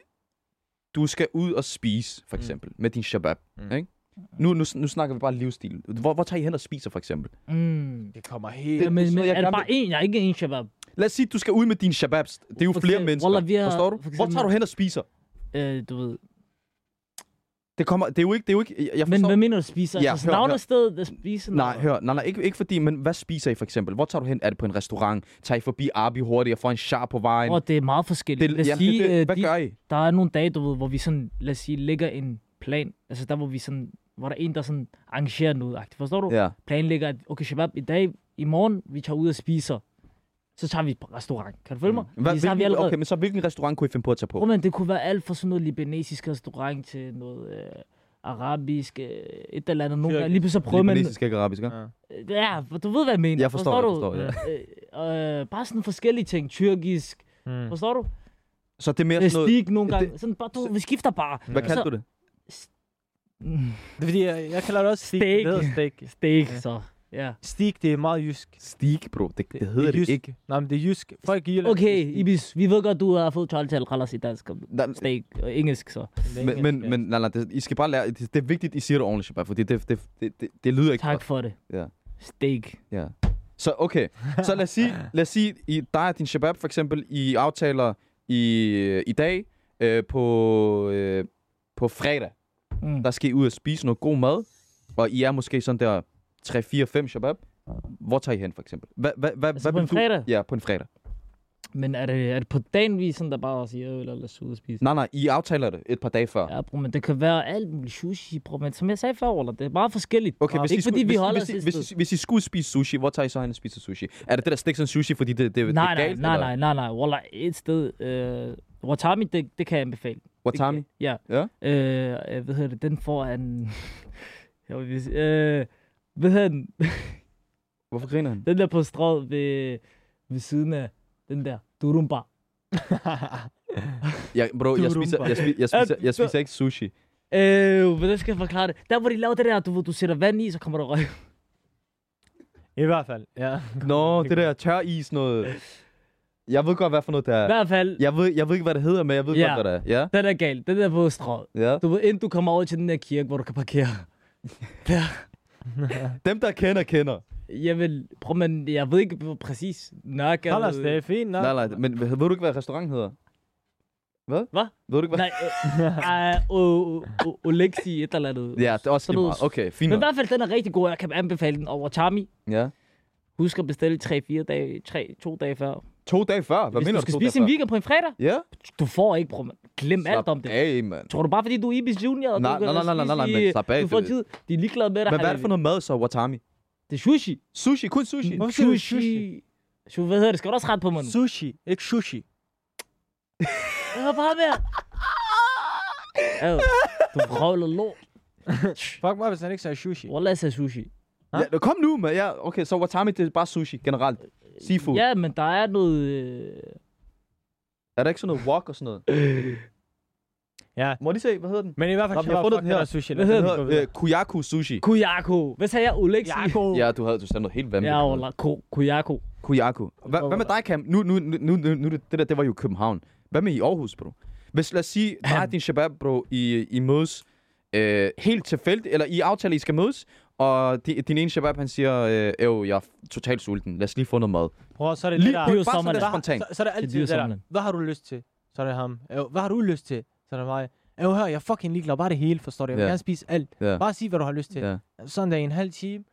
du skal ud og spise, for Mm. eksempel, med din shabab, Mm. ikke? Nu, nu, nu snakker vi bare livsstil. Hvor, hvor tager I hen og spiser, for eksempel? Mm. Det kommer helt... Ja, men, men jeg er det bare én? Jeg er ikke en shabab. Lad os sige, du skal ud med dine shababs. Det er jo For flere eksempel- mennesker. Wallah, har- Forstår du? for Hvor tager eksempel- du hen og spiser? Øh, du ved. Det, kommer, det er jo ikke... Det er jo ikke jeg Men forstår, hvad mener du spiser? Ja, altså, hør, hør. sted, der spiser Nej, noget? hør. Nej, nej, ikke, ikke fordi, men hvad spiser I for eksempel? Hvor tager du hen? Er det på en restaurant? Tager I forbi Arbi hurtigt og får en char på vejen? Og det er meget forskelligt. det, Lad os jamen, sige, det, øh, det, hvad de- gør I? der er nogle dage, du ved, hvor vi sådan, lad os sige, lægger en plan. Altså der, hvor vi sådan, hvor der er en, der sådan arrangerer noget. Forstår du? Ja. Planlægger, at okay, Shabab, i dag, i morgen, vi tager ud og spiser. Så tager vi på restaurant. Kan du følge mig? Hvad, Fordi så har vi hvilken, allerede... okay, men så hvilken restaurant kunne I finde på at tage på? Prøv, men det kunne være alt fra sådan noget libanesisk restaurant til noget øh, arabisk, øh, et eller andet. Nogle lige pludselig så prøver man... Libanesisk, ikke arabisk? Ja. Ja, du ved, hvad jeg mener. Jeg forstår, forstår jeg du? forstår, Øh, øh, bare sådan forskellige ting. Tyrkisk. Mm. Forstår du? Så det er mere Det er sådan noget... stik nogle det- gange. Sådan bare, du, vi skifter bare. Hvad kaldte Så- du det? Mm, Det er fordi, jeg, jeg kalder det også steak. Det steak. Steak, Ja. så. Ja. Steak, det er meget jysk. Stik, bro. Det, det hedder det jysk. ikke. Nej, men det er jysk. Folk i Irland. Okay, Ibis, vi ved godt, du har fået 12 tal i dansk. og og engelsk, så. Det Men, men, men nej, nej, det, I skal bare lære... Det, det er vigtigt, I siger det ordentligt, Shabab, fordi det, det, det, det, det lyder ikke Tak godt. for det. Ja. Steak. Ja. Så okay, så lad os sige, lad os sige I, dig og din Shabab for eksempel, I aftaler i, i dag øh, på, øh, på fredag. Mm. Der skal I ud og spise noget god mad, og I er måske sådan der 3, 4, 5 Shabab. Hvor tager I hen for eksempel? Hvad, hvad, hvad, Altså hvad på en du- fredag? Ja, på en fredag. Men er det, er det på dagen, vi sådan der bare siger, eller lad os ud og spise? Nej, nej, I aftaler det et par dage før. Ja, bro, men det kan være alt muligt sushi, bro. Men som jeg sagde før, Ola, det er meget forskelligt. Okay, hvis, ikke fordi vi hvis, holder hvis, hvis. I, hvis I skulle spise sushi, hvor tager I så hen og spiser sushi? Er det det der stik som sushi, fordi det, det, det Nej, er nej, galt? nej, eller? nej, nej, nej. Wallah, et sted. Øh, Watami, det, det kan jeg anbefale. Det Watami? kan- Ja. Ja. Øh, øh, hvad hedder det? Den får en... jeg vil øh, hvad hedder den? Hvorfor griner han? Den der på strået ved, ved siden af den der. Durumba. Ja, bro, jeg spiser, jeg, spiser, jeg, spiser, jeg spiser ikke sushi. Øh, hvordan skal jeg forklare det? Der hvor de laver det der, du, du sætter vand i, så kommer der røg. I hvert fald, ja. Nå, det der tør is noget. Jeg ved godt, hvad for noget det I er. hvert fald, Jeg ved, jeg ved ikke, hvad det hedder, men jeg ved Ja. godt, hvad det er. Ja? den er galt. Den der på strået. ja. Du ved, inden du kommer over til den der kirke, hvor du kan parkere. Der. Dem, der kender, kender. Jeg vil, prøv, men jeg ved ikke hvor præcis. Nok, os, det er fint nok. Nej, nej, men ved du ikke, hvad restaurant hedder? Hvad? Hvad? Ved du ikke, hvad? Nej, øh, o- o- Olexi et eller andet. Ja, det er også Sådan lige meget. Okay, fint Men i hvert fald, den er rigtig god. Jeg kan anbefale den over Charmi. Ja. Husk at bestille 3-4 dage, 3, 2 dage før. To dage før? Hvad Hvis mener du du, skal spise en weekend på en fredag, Ja? du får ikke, bror. Man. Glem alt om det. Af, mand. Tror du bare, fordi du er Ibis Junior? Nej, du kan nej, nej, nej, nej, nej, spise men slap af, Du får det- tid. De er ligeglade med dig. Men hvad er det for noget mad så, Watami? Det er sushi. Sushi, kun sushi. Hvorfor siger du Sushi. Sushi. Hvad hedder det? Skal du også rette på mig nu? Sushi, ikke sushi. Jeg har bare mere. Ad, du vrøvler lort. Fuck mig, hvis han ikke sagde sushi. Wallah, jeg sagde sushi. Ja, kom nu, man. Ja, okay, så Watami, det er bare sushi generelt. Seafood. Ja, men der er noget... Øh... Er der ikke sådan noget wok og sådan noget? Ja, Må de se, hvad hedder den? men i hvert fald, Nå, vi har fundet den den her. sushi. Hvad hedder Den hedder øh, Kuyaku Sushi. Kuyako. Hvad sagde jeg? Jakob. Ja, du havde, du sagde noget helt vanvittigt. Ja, Wallah. Ko- Kuyako. Kuyaku. Hva, hvad med dig, Cam? Nu, nu, nu, nu, nu det, det der, det var jo København. Hvad med i Aarhus, bro? Hvis, lad os sige, dig og din shabab, bro, I, I mødes øh, helt tilfældigt, eller I aftaler, I skal mødes, og di, din ene shabab, han siger, øh, "Øv, jeg er totalt sulten, lad os lige få noget mad. Prøv, så er det Lige det der. bare sådan der spontant. Så, så er det altid det der. Hvad har du lyst til? Så er det ham. "Øh, Hvad har du lyst til? Så er det mig. Øh, hør, jeg er fucking ligeglad. Bare det hele, forstår du? Jeg vil Ja. gerne spise alt. Ja. Bare sig, hvad du har lyst til. Ja. Sådan der i en halv time.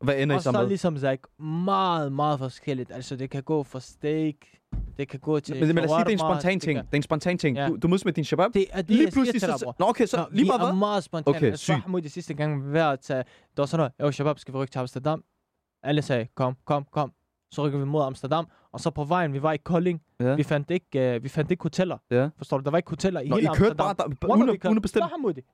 Hvad ender I Og så så med? ligesom sagt, meget, meget forskelligt. Altså, det kan gå fra steak, det kan gå til Men, men lad os sige, det er en spontan ting. Det er en spontan ting. Ja. Du, du mødes med din shabab. Det er det, Lige jeg siger pludselig så... bror. Nå, okay, så Nå, lige vi meget er hvad? meget spontant. Okay, Altså, sygt. Mahmoud, de sidste gang var ved at tage... Der var sådan noget, jo, Shabab, skal vi rykke til Amsterdam? Alle sagde, kom, kom, kom. Så rykker vi mod Amsterdam, og så på vejen, vi var i Kolding, Ja. vi, fandt ikke, uh, vi fandt ikke hoteller. Ja. Forstår du? Der var ikke hoteller i Nå, I hele kørte Amsterdam. bare der, uden, vi uden at bestille. Spørg ham det.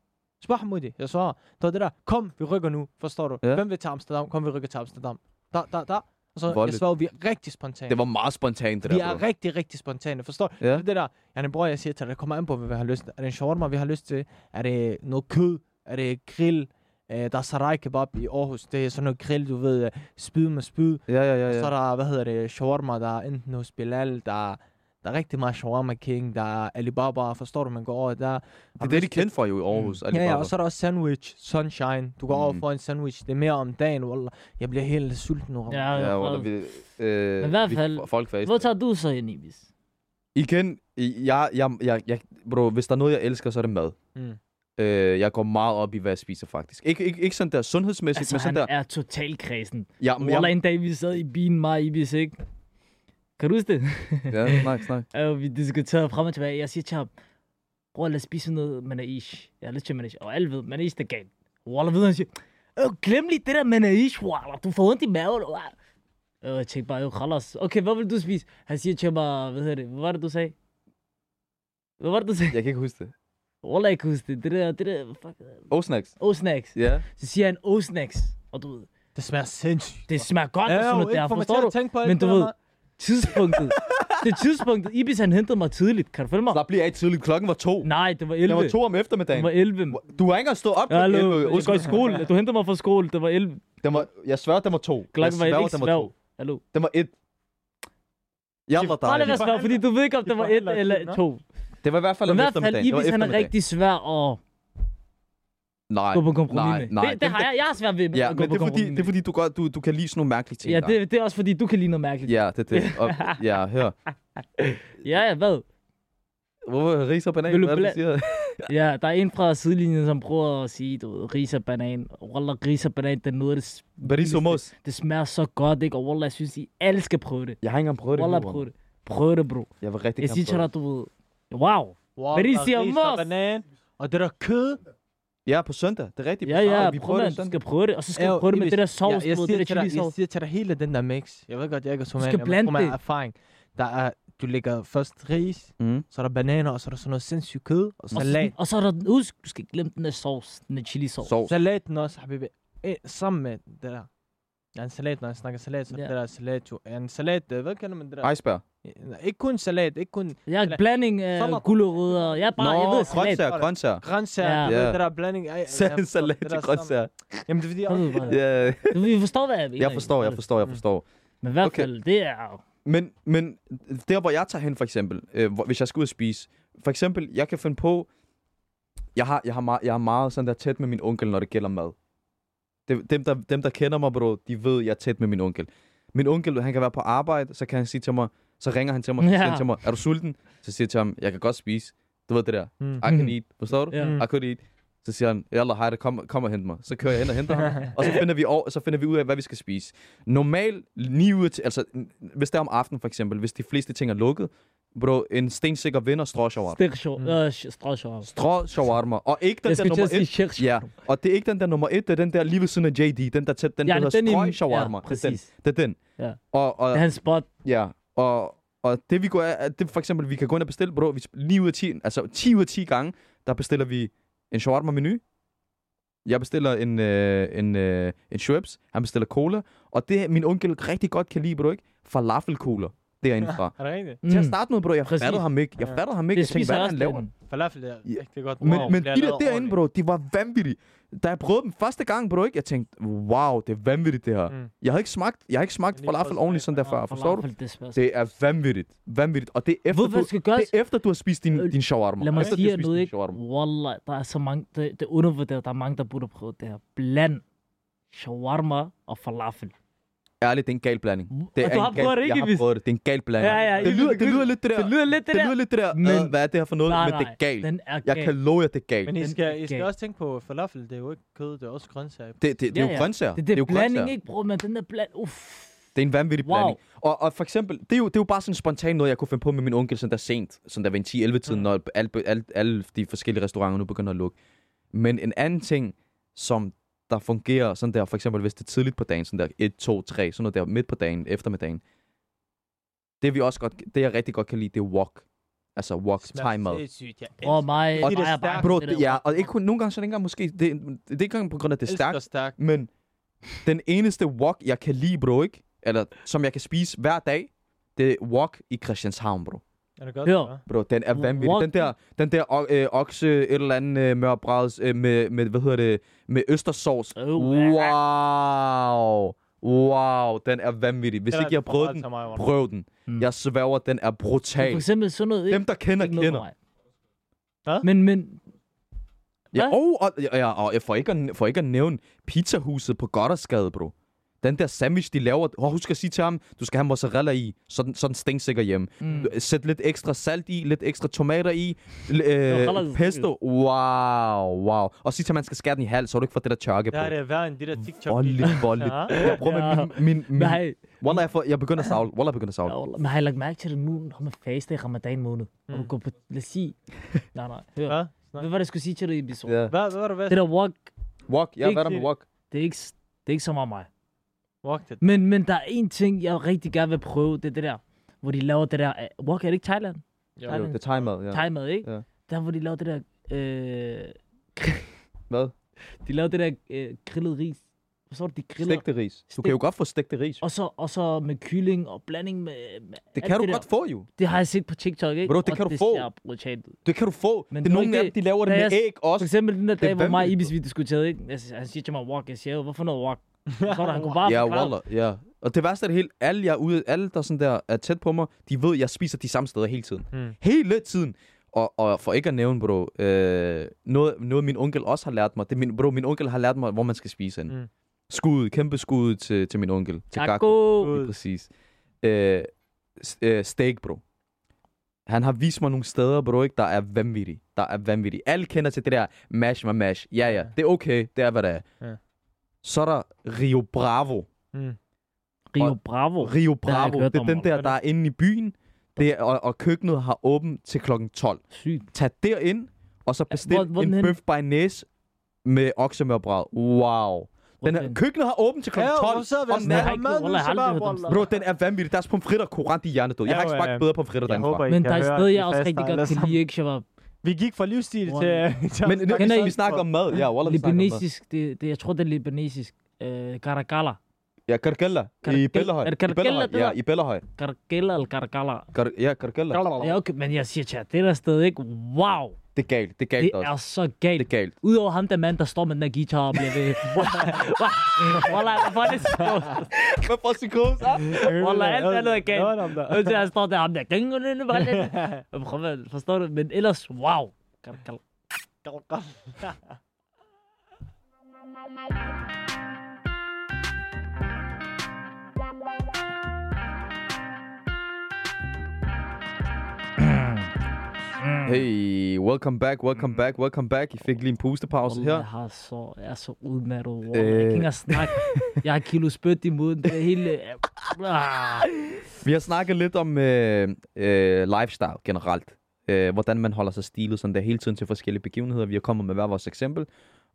Spørg ham det. Jeg svarer. Det var det der, kom, vi rykker nu. Forstår du? Ja. Hvem vil til Amsterdam? Kom, vi rykker til Amsterdam. Der, der, der. Og så, jeg Voldeligt. svarer, vi er rigtig spontane. Det var meget spontant, det vi der, er bro. rigtig, rigtig spontane. Forstår du? Ja. Det er det der, Janne bror, jeg siger til dig, det kommer an på, hvad vi har lyst til. Er det en shawarma, vi har lyst til? Er det noget kød? Er det grill? Uh, der er sarai kebab i Aarhus. Det er sådan noget grill, du ved, øh, spyd med spyd. Ja, ja, ja. Ja. Så ja. er der, hvad hedder det, shawarma, der er enten hos Bilal, der, der er rigtig meget shawarma king, der er Alibaba, forstår du, man går over der. Det er det, de kendt for jo i Aarhus. Ja, ja, Alibaba. og så er der også sandwich, sunshine. Du går over Mm. for en sandwich. Det er mere om dagen, wallah. Jeg bliver helt sulten nu. Ja, Ja, og- vi, øh, Men i hvert fald, folk. Hvor tager du så ind, Ibis? Igen, jeg, jeg, jeg, jeg, bro, hvis der er noget, jeg elsker, så er det mad. Mm. Øh, jeg går meget op i, hvad jeg spiser, faktisk. Ikke, ikke, ikke sådan der sundhedsmæssigt, Altså, men sådan han der... er totalt kredsen. Ja, men jeg, en dag, vi sad i bilen, mig og Ibis, ikke? Kan du huske det? ja, snak, snak. Og vi diskuterede frem og tilbage. Jeg siger til ham, bror, lad os spise noget manaish. Jeg har lyst til manaish. Og alle ved, manaish det er galt. Wallah ved, han siger, øh, glem lige det der manaish, wallah. Du får ondt i maven. wallah." Øh, jeg tænkte bare, jo, khalas. Okay, hvad vil du spise? Han siger til mig, hvad hedder det? Hvad var det, du sagde? Hvad var det, du sagde? Jeg kan ikke huske det. Wallah, jeg kan huske det. Det der, det der, fuck. O-snacks. O-snacks. Ja. Så siger han O-snacks. Og du ved, Det smager sindssygt. det smager godt og sådan noget der, forstår du? tænke på Men det du der ved, tidspunktet. det tidspunktet, Ibis han hentede mig tidligt. Kan du følge mig? Slap lige af tidligt. Klokken var to. Nej, det var Det 11. var to om Det eftermiddagen. var 11. Du har ikke engang stået op Ja, hallo, 11. jeg går i skole. Du hentede mig fra skole. Det var 11. Den var, jeg svær, den var to. Klokken var jeg ikke to. Hallo. Den var et. Jeg var Bare lad være dejlig. svær, fordi du ved ikke, om det var 1 eller 2. Det var i hvert fald om i hvert fald, eftermiddagen. Det Ibis han er rigtig svær at Nej, gå på kompromis nej, med. nej. Det, det har jeg. Jeg har svært ved Ja, at gå men på det er fordi, kompromis det er med. fordi du, godt, du, du kan lide sådan nogle mærkelige ting. Ja, der. det, det er også fordi, du kan lide noget mærkeligt. Ja, det er det. Og, ja, hør. Ja, ja, hvad? Hvorfor ris og banan? Vil du Hvad det, du bla- siger? Ja, der er en fra sidelinjen, som prøver at sige, du ved, ris og banan. Wallah, ris og banan, det er noget det mos. Det smager så godt, ikke? Og Wallah, jeg synes, I alle skal prøve det. Jeg har ikke engang prøvet det. Wallah, prøv det. Prøv det, bro. Jeg vil rigtig Jeg gerne siger til prøve dig, du ved, wow. Wow, mos? banan. Og det der kød. Ja, på søndag. Det er rigtigt. Ja, ja, vi prøv prøver det du skal prøve det, og så skal Ja, du prøve det med det der sovs, jeg, jeg, det der jeg siger til dig, hele den der mix. Jeg ved godt, jeg ikke er somalier, skal blande det. erfaring. Der er, du lægger først ris, Mm. så er der bananer, og så er der sådan noget sindssygt kød, og Og så, salat. og så er der, husk, du skal glemme den der sovs, den der chili sovs. Sovs. Salaten også, habibi. Eh, sammen med det der. Ja, en salat, når jeg snakker salat, så er Ja. det der salat jo. Ja, en salat, hvad kalder man det der? Iceberg. Ikke kun salat, ikke kun Jeg har Eller- en blanding af Salat. gulerødder. Jeg er bare, jeg ved, salat. grøntsager, grøntsager. grøntsager, Ja. Ja. det der blanding. Ej, ja, salat til grøntsager. Jamen, det er fordi, Jeg Ja, Du vi forstår, hvad jeg mener. jeg forstår, jeg forstår, jeg forstår. Men i hvert Okay. fald, det er... Men, men der, hvor jeg tager hen, for eksempel, øh, hvor, hvis jeg skal ud og spise, for eksempel, jeg kan finde på, jeg har, jeg har, meget, jeg har meget sådan der tæt med min onkel, når det gælder mad. Dem, dem, der, dem, der kender mig, bro, de ved, jeg er tæt med min onkel. Min onkel, han kan være på arbejde, så kan han sige til mig, så ringer han til mig, så Ja. siger han til mig, er du sulten? Så siger jeg til ham, jeg kan godt spise. Du ved det der, Mm. I can eat, forstår du? Mm. I could eat. Så siger han, Jalla, hej, kom, kom og hent mig. Så kører jeg hen og henter ham, og så finder, vi over, så finder vi ud af, hvad vi skal spise. Normalt, 9 ud af ti- altså, hvis det er om aftenen for eksempel, hvis de fleste ting er lukket, bro, en stensikker vinder strå shawarma. Stik sjov. Mm. Øh, strå sjov. Strå shawarma. Og ikke den der til nummer et. Ja, og det er ikke den der nummer et, det er den der lige ved siden af JD, den der tæt, den Ja, der den hedder strøg shawarma. ja, det er den. præcis. Det er den. Ja. Og, og, Det er hans spot. Ja, og, og det vi går af, det for eksempel, vi kan gå ind og bestille, bro, vi, lige ud af 10, altså 10 ud af 10 gange, der bestiller vi en shawarma menu. Jeg bestiller en, øh, en, øh, en Schweppes, han bestiller cola, og det min onkel rigtig godt kan lide, bro, ikke? Falafelcola, derindefra. Er det rigtigt? Mm. Til at starte med, bro, jeg Præcis. fattede ham ikke. Jeg Ja. fattede ham ikke. Det Jeg tænkte, hvad er han laver? Falafel, det er Ja. rigtig godt. Men, Wow, men de bliver der derinde, bro, de var vanvittige. Da jeg prøvede dem første gang, bro, ikke? Jeg tænkte, wow, det er vanvittigt, det her. Mm. Jeg har ikke smagt, jeg har ikke smagt falafel ordentligt sådan der før, forstår du? Det er vanvittigt. Vanvittigt. Og det er efter, Ved du, du, det er efter du har spist din, din shawarma. Lad mig efter, du sige spist noget, ikke? Wallah, der er så mange, det, det er undervurderet, der er mange, der burde prøve det her. Bland shawarma og falafel. Ærligt, det er en gal blanding. Det er Og du har prøvet det, ikke, Jeg har prøvet det. Det er en gal blanding. Ja, ja, det, lyder, det lyder lidt det der. Det lyder lidt det det der. lyder lidt det der. Men- hvad er det her for noget? Nej, men det er galt. Den er Jeg gal. kan love jer, det er galt. Men I skal, I skal også tænke på, falafel, det er jo ikke kød, det er også grøntsager. Det, det, det, Ja, er jo ja. grøntsager. Det, det, er jo blanding, ikke, bro? Men den der bland... Uff. Det er en vanvittig Wow. blanding. Og, og for eksempel, det er, jo, det er jo bare sådan spontant noget, jeg kunne finde på med min onkel, sådan der sent, sådan der ved en 10-11-tiden, Mm. når alle, alle, alle de forskellige restauranter nu begynder at lukke. Men en anden ting, som der fungerer sådan der, for eksempel hvis det er tidligt på dagen, sådan der 1, 2, 3, sådan noget der midt på dagen, eftermiddagen. Det vi også godt, det jeg rigtig godt kan lide, det er walk. Altså walk, time mad. Åh, mig, Og det er stærkt. Bro, det ja, og ikke kun, nogle gange så er det ikke engang måske, det, det er ikke engang på grund af, det er stærkt, stærkt. men den eneste wok, jeg kan lide, bro, ikke? Eller som jeg kan spise hver dag, det er wok i Christianshavn, bro. Er det godt? Hør. hva'? Bro, den er vanvittig. Den der, den der øh, okse, et eller andet øh, mørbræds øh, med, med, hvad hedder det, med østersovs. Oh, Wow. Wow, den er vanvittig. Hvis er ikke jeg har for prøvet meget den, prøv den. Mm. Jeg sværger, den er For brutal. eksempel sådan noget, ikke? Dem, der kender, Ikke for kender. Hvad? Men, men, Ja, og, og, ja, og jeg får ikke, at, for ikke at nævne pizzahuset på Goddersgade, bro. Den der sandwich, de laver. Oh, husk at sige til ham, du skal have mozzarella i, så den, så den stinksikker hjem. mm, Sæt lidt ekstra salt i, lidt ekstra tomater i, øh, pesto. Wow, wow. Og sig til, at man skal skære den i halv, så du ikke får det der tørke på. Ja, det er værre end de der TikTok. Voldeligt, voldeligt. Ja. Jeg prøver Ja. med min... min, min har I, Wallah, jeg, får, jeg begynder at savle. Wallah, jeg begynder at savle. ja, men har I lagt mærke til det nu, når man faster i ramadan måned? Og du Mm. går på, lad os sige, nej, nej, hør. Hvad? Var det, jeg skulle sige til dig i episode? Hvad, hvad var det Det der walk, Walk, ja, hvad er der med det. walk? det er ikke, det er ikke så meget mig. Walk det. Men, men der er en ting, jeg rigtig gerne vil prøve, det er det der, hvor de laver det der, uh, walk er det ikke Thailand? Jo. Nej, Jo, det er timet, ja. Thai-mad, ikke? Ja. Der hvor de laver det der, øh, Hvad? de laver det der øh, grillet ris. Forstår du, de griller? Stegte ris. Du Stek- kan jo godt få stegte ris. Og så, og så med kylling og blanding med... med Det kan du der. godt få, jo. Det har jeg set på TikTok, ikke? Bro, det og kan du det få. ser brutalt. Det kan du få. Men det er det nogle af dem, de laver det med jeg- æg For også. eksempel den der Det er dag, hvor mig og Ibis vi diskuterede, ikke? Jeg, han siger til mig, walk. Jeg siger, hvorfor noget walk? Er der, han kunne bare Ja, wallah, ja. Og det værste er det hele, alle, jeg er ude, alle der sådan der er tæt på mig, de ved, at jeg spiser de samme steder hele tiden. Mm. Hele tiden. Og, og for ikke at nævne, bro, øh, noget, noget min onkel også har lært mig, det min, bro, min onkel har lært mig, hvor man skal spise hen. Mm. Skud, kæmpe skud til, til min onkel. Til. Lige præcis. Øh, øh, steak, bro. Han har vist mig nogle steder, bro, ikke, der er vanvittige. Der er vanvittige. Alle kender til det der mash my mash. Ja, ja, det er okay. Det er, hvad det er. Ja. Så er der Rio Bravo. Mm. Rio Og- Bravo. Rio jeg Bravo, det er den der, der er inde i byen. Det er, og, og køkkenet har åbent til klokken 12. Sygt. Tag derind, og så bestil hvor- hvor er en den bøf bearnaise med oksemørbrad. Wow. Den her, køkkenet har åbent til klokken Ja, 12 hvor sidder vi om og snakker natten. mad jeg. Bro, den er vanvittig. Deres pomfritter kurant i hjernedød. Jeg har Ja, ikke smagt ja. bedre pomfritter Jeg ikke, Men jeg der er et sted, jeg også rigtig godt kan lide, ikke, Shabab? Vi gik fra livsstil til... Wallah. til Men at vi, vi snakker om mad. Ja, Wallah. Libanesisk, det, det, jeg tror, det er libanesisk. Øh, Karakala. Ja, karkella. I Bellahøj. er det Bellahøj. det Ja, i Bellahøj. Karakala eller Karakala. Kar- Ja, karkella. Ja, okay, men jeg siger til jer, det der sted, ikke? Wow! Det er galt. Det er galt Det også. er så galt. Det er galt. Udover ham, der mand, der står med den der guitar og bliver ved. Wallah, hvorfor er det så? Hvad for psykose? Wallah, alt andet er galt. Og så han står der, ham der. "Ding, ding, ding, ding." Prøv at forstå det, men ellers, wow. Karakala. Hey, welcome back, welcome back, welcome back. I fik lige en pustepause Wallah, her. Jeg, har så, jeg er så udmattet. Wallah. Øh. Jeg kan ikke engang snakke. Jeg har kilo spyt i munden. Det er hele... Ah. Vi har snakket lidt om øh, øh, lifestyle generelt. Øh, hvordan man holder sig stilet sådan der hele tiden til forskellige begivenheder. Vi har kommet med hver vores eksempel.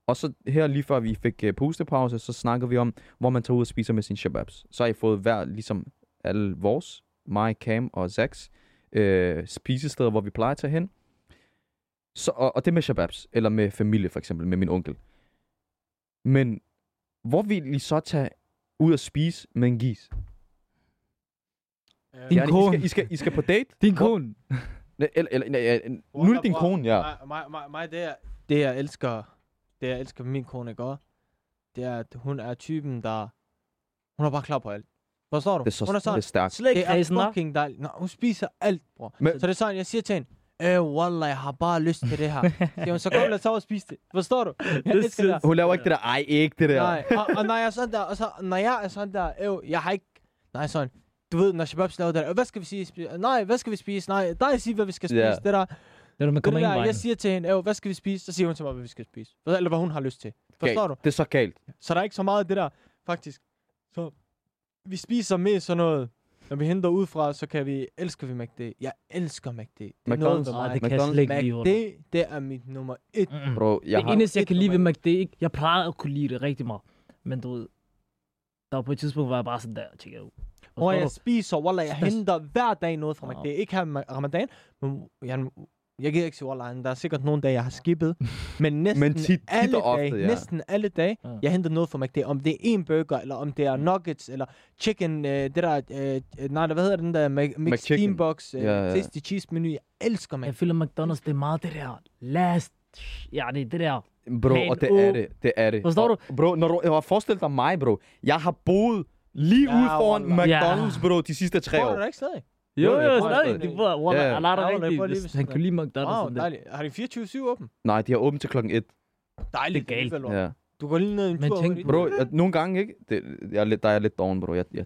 Og så her lige før vi fik øh, pustepause, så snakker vi om, hvor man tager ud og spiser med sine shababs. Så har I fået hver, ligesom alle vores, mig, Cam og Zax, øh, spisesteder, hvor vi plejer at tage hen. Så, og, og det med shababs, eller med familie for eksempel, med min onkel. Men hvor vil I så tage ud og spise med en gis? Din Ja, I, kone. skal, I, skal, I skal på date? Din Hvor- kone. Ne- Eller, eller, eller, eller, nu er det din kone, ja. Mig, mig, mig, mig det, er, det, jeg elsker, det, jeg elsker min kone, gør, det er, at hun er typen, der... Hun er bare klar på alt. Forstår du? Det er så hun er det er sådan, stærkt. Slet ikke det er fucking dejligt. Nå, hun spiser alt, bror. Men, Så det er sådan, jeg siger til hende, Øh, wallah, jeg har bare lyst til det her. Hun, så kom, lad os tage og spise det. Forstår du? Jeg Det elsker det. hun laver ikke det der, ej, ikke det der. Nej, og, og, når jeg er sådan der, og så, når jeg er sådan der, øh, jeg har ikke, nej, sådan, du ved, når Shababs laver det der, hvad skal vi sige, spise? nej, hvad skal vi spise, nej, dig siger, hvad vi skal spise, Ja. det der, Det er, man det kommer ind i der, vejen. jeg siger til hende, øh, hvad skal vi spise, så siger hun til mig, hvad vi skal spise, eller hvad hun har lyst til, forstår Galt. du? Det er så galt. Så der er ikke så meget af det der, faktisk, så vi spiser mest sådan noget, Når vi henter ud fra, så kan vi, elsker vi McD. Jeg elsker McD. Det er McDonald's. noget Ah, det kan jeg slet ikke lide, McD, Wallah. det er mit nummer et. Mm-mm. Bro, jeg det eneste, jeg kan lide ved McD, ikke? Jeg plejer at kunne lide det rigtig meget. Men du ved, der var på et tidspunkt, hvor jeg bare sådan der, tjekker ud. Hvor jeg spiser, Wallah, jeg henter hver dag noget fra. McD. Ikke her med Ramadan, men jeg, jeg gider ikke sige Wallah, der er sikkert nogle dage, jeg har skippet. Men næsten Men tit- tit alle ofte, dage, ja. næsten alle dage, Ja. jeg henter noget fra McD. Om det er en burger, eller om det er nuggets, eller chicken, øh, det der, øh, øh, nej, hvad hedder den der, Mac- mixed McChicken. steambox, øh, Ja, ja. tasty cheese menu. Jeg elsker McD. Jeg føler, McDonald's, det er meget det der last... Ja, det er det der. Bro, Plan og det O. er det. Det er det. Forstår og, Bro, når du jeg forestil dig mig, bro. Jeg har boet lige Ja, ude foran. McDonald's, bro, de sidste tre Bor du år. der ikke stadig? Jo, Jo, jo, stadig. De bor, Wallah, Ja, ja. Allah er der rigtig, lige han kan lide McDonald's. Wow, dejligt. Har de 24-7 åben? Nej, de har åbent til klokken 1. Dejligt. Det er galt. Ja. Du går lige ned i en Men tur. tænk. Bro, nogle gange, ikke? Det, jeg er lidt, der er jeg lidt down, bro. Jeg, jeg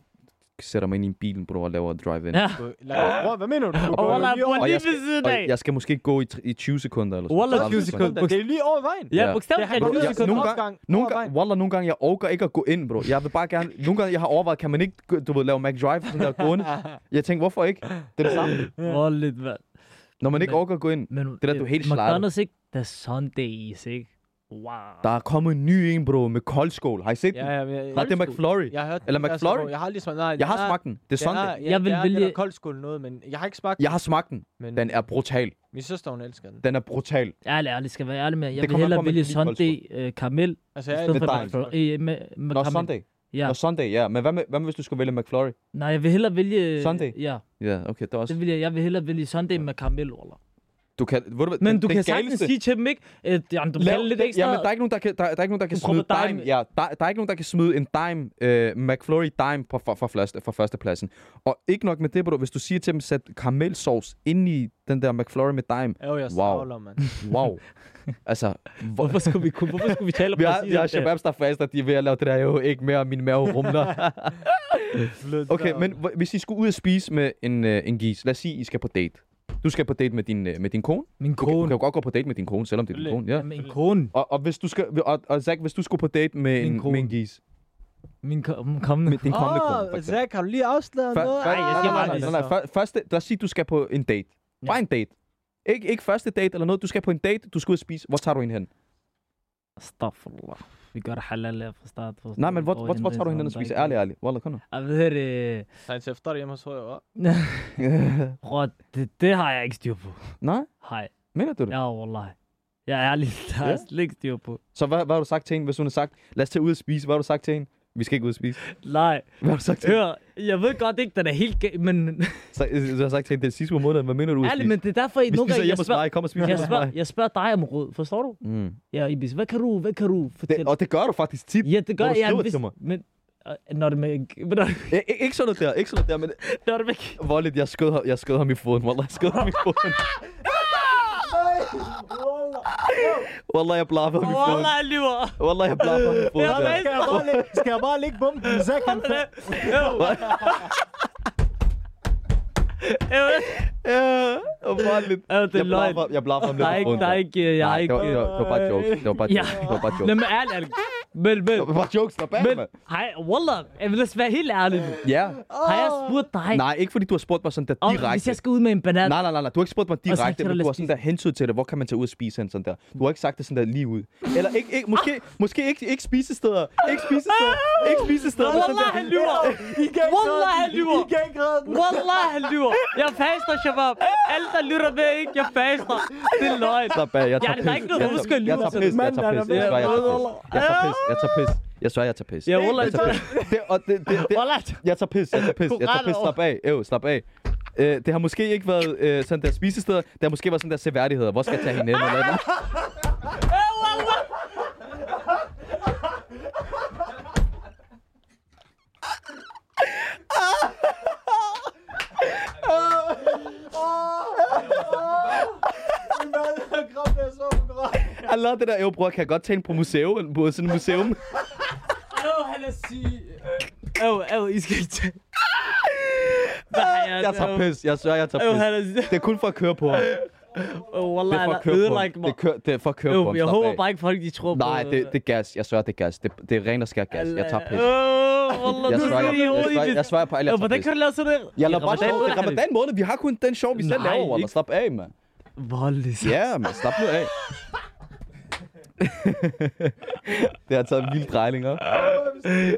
sætter mig ind i en bil, bro, og laver drive-in. Ja. Du- lad- Bro, Hvad mener du? Du Wallah, Og lige jeg skal- ved siden af. jeg skal måske gå i, t- i 20 sekunder eller sådan Wallah, noget. 20 Sådan- sekunder. Det er lige over vejen. Ja, bogstaveligt Det er talt. Bro, 20 jeg- sekunder nogle opgang. gange, nogle gange, vejen. Wallah, nogle gange, jeg overgår ikke at gå ind, bro. Jeg vil bare gerne, nogle gange, jeg har overvejet, kan man ikke, du ved, lave McDrive sådan der gående? Jeg tænker, hvorfor ikke? Det er det samme. Wallet, mand. Når man ikke overgår at gå ind. Det der, du er helt slattet. McDonald's, ikke? The Sundays, ikke? Wow. Der er kommet en ny en, bro, med koldskål. Har I set den? Ja, ja, men jeg, Nej, det er McFlurry. jeg har hørt Eller den, McFlurry? altså, Jeg har aldrig smagt, nej. Jeg har den er- smagt den. Det er den Sunday. er- Ja, Jeg vil er, det vælge- er koldskål noget, men jeg har ikke smagt Jeg har smagt den. men Den er brutal. min søster, hun elsker den. Den er brutal. Ærlig, ærlig, skal være ærlig med. Jeg Det vil hellere vælge Sunday øh, karamel. Altså, jeg stedet med. McFlurry. Øh, med, med Nå, karamel. Sunday. Ja. Nå, Sunday, ja. Men hvad med, hvad med hvis du skulle vælge McFlurry? Nej, jeg vil hellere vælge... Sunday? Ja, Ja, okay, det er også... det vil jeg. Jeg vil hellere vælge Sunday med karamel, Wallah. Du kan, ved du, Men du kan sagtens galeste- sige til dem, ikke? At, jamen, du Lav- lidt det- ekstra. Jamen, der er ikke nogen, der kan, der, der er ikke nogen, der kan Du smide dime. dime. Ja, der, der er ikke nogen, der kan smide en dime, øh, McFlurry dime på, for, for, første, for førstepladsen. Og ikke nok med det, bro. Hvis du siger til dem, sæt karamelsauce ind i den der McFlurry med dime. Jo, jeg Wow. savler, mand. Wow. altså, hvor, Hvorfor skulle vi, kunne- hvorfor skulle vi tale vi har, præcis vi har om det? shababs, der faster, de er ved at lave det der jo ikke mere, min mave rumler. Okay, men hvor- hvis I skulle ud og spise med en, øh, en gis, lad os sige, I skal på date. Du skal på date med din, øh, med din kone. Min Du, kan- du kone. kan jo godt gå på date med din kone, selvom det er din kone. Ja. Ja. Min kone. Og, og, hvis du skal, og, og Zach, hvis du skulle på date med, Min en, kone. med en gis, Min ko- min kommende. med din kommende kone, for Åh. Zach, har du lige afsløret Før- noget? før- jeg siger nej, bare nej, det nej, nej, nej, før- Første, lad os sige, du skal på en date. Bare en date. Ikke, ikke første date eller noget. Du skal på en date, du skal ud og spise. Hvor tager du hende hen? Astaghfirullah. Vi gør det halal fra start. forstår Nej, men hvor, Og hvor, hvor tager du hende hen og spiser? er Ærlig, ærlig. Wallah, kom nu. Jeg ved det. Så han efter hjemme hos højre. Bror, det, det har jeg ikke styr på. Nej, Hej. mener du det? Ja, wallah. Jeg er ærlig, der har Ja. jeg slet ikke styr på. Så hvad, hvad har du sagt til hende, hvis hun har sagt, lad os tage ud og spise? Hvad har du sagt til hende? Vi skal ikke ud og spise. Nej, Hvad har du sagt til hør, jeg ved godt ikke, den er helt galt, men Så, du har sagt til hende, det er sidste uge måneden. Hvad mener du ærligt, men det er derfor, I Vi nogle gange, jeg spørger, mig. Kom og spis jeg, spørger, jeg spørger dig om råd, forstår du? Mm. Ja, Ibis, hvad kan du, hvad kan du fortælle? Det, og det gør du faktisk tit. ja, det gør hvor du skriver hvis, til mig. men øh, når det med, men når, I, I, ikke sådan noget der, ikke sådan noget der, men når det med, voldeligt, jeg skød, jeg skød ham i foden, Wallah, jeg skød ham i foden. Bare lægge, skal jeg bare lægge bomben? Zach, han Jo. Jeg ved- Ja, og voldeligt. Ja, det er Jeg blaffer, jeg blaffer ham Der er ikke, der er ikke, øh, jeg har Nej, ikke... det var, det var, bare jokes. Det var bare Ja. jokes. Det var bare Nej, jokes. men ærligt. Men, men, Det var bare jokes, der bag men, mig. hej, Wallah, jeg vil lade os være helt ærlig. Ja. Har jeg spurgt dig, Nej, ikke fordi du har spurgt mig sådan der om, hvis direkte. jeg skal ud med en banan? Nej, nej, nej, nej, du har ikke spurgt mig Og direkte, du men du har sådan der hensyn til det. Hvor kan man tage ud og spise hen sådan der? Du har ikke sagt det sådan der lige ud. Eller ikke, ikke måske, måske ikke, ikke spisesteder. Ikke spisesteder. Ikke spisesteder. Wallah, han lyver. Wallah, han lyver. I kan ikke redde den. Wallah, han lyver. Jeg faster, Shabab. Alle, der lytter med, ikke? Jeg faster. Det er løgn. Slap af, jeg tager Ja, der er ikke noget, Jeg tager- skal jeg Jeg lyve? pis, jeg tager pis. Jeg jeg tager pis. Jeg tager pis, jeg tager pis. Jeg svær, jeg tager pis. Ja, Wallah, Jeg tager pis. Det, og det, det, det, jeg tager pis, jeg tager pis, jeg tager pis. Slap af, øv, slap af. Øh, det har måske ikke været øh, sådan der spisesteder. Det har måske været sådan der seværdigheder. Hvor skal jeg tage hende hen? Eller noget. Allah, det der, jo bror, kan jeg godt tage hende på museum, på sådan et museum. Øv, han er syg. Øv, øv, I skal ikke tage... Nej, Jeg tager pis, jeg svær, jeg tager pis. er. Det er kun for at køre på ham. Det Wallah, er han for at køre på Det mig. er, kør, det er for at køre på Øv, ham. jeg håber af. bare ikke, folk de tror på... Nej, det, det er gas. Jeg svær, det er gas. Det, det er ren og skær gas. Jeg tager pis. Øv, Wallah, Jeg i jeg, i svarer, det. jeg svarer på alle, jeg tager Hvordan kan du lave sådan der? Jeg I lader bare sjov. Det er ramadan måned. Vi har kun den show, vi selv Nej, laver, Wallah. Slap af, mand. Voldeligt. Ja, men slap nu af. det har taget en vild drejning, hva'? Øh,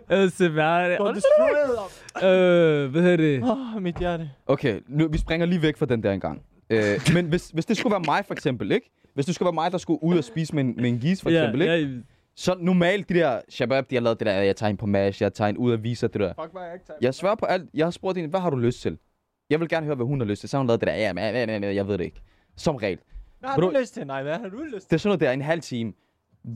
destroyed op. Øh, hvad hedder det? Åh, mit hjerte. Okay, nu, vi springer lige væk fra den der engang. Øh, men hvis, hvis det skulle være mig, for eksempel, ikke? Hvis det skulle være mig, der skulle ud og spise med en, med en gis, for eksempel, ikke? ja, Så normalt, de der shabab, de har lavet det der, jeg tager en på mash, jeg tager en ud og viser det der. Fuck, hvad jeg ikke tager. Jeg svarer på alt. Jeg har spurgt hende, hvad har du lyst til? Jeg vil gerne høre, hvad hun har lyst til. Så har hun lavet det der, ja, men, jeg ved det ikke. Som regel. Hvad har Bro- du lyst til? Nej, hvad har du lyst til? Det er sådan noget der, en halv time.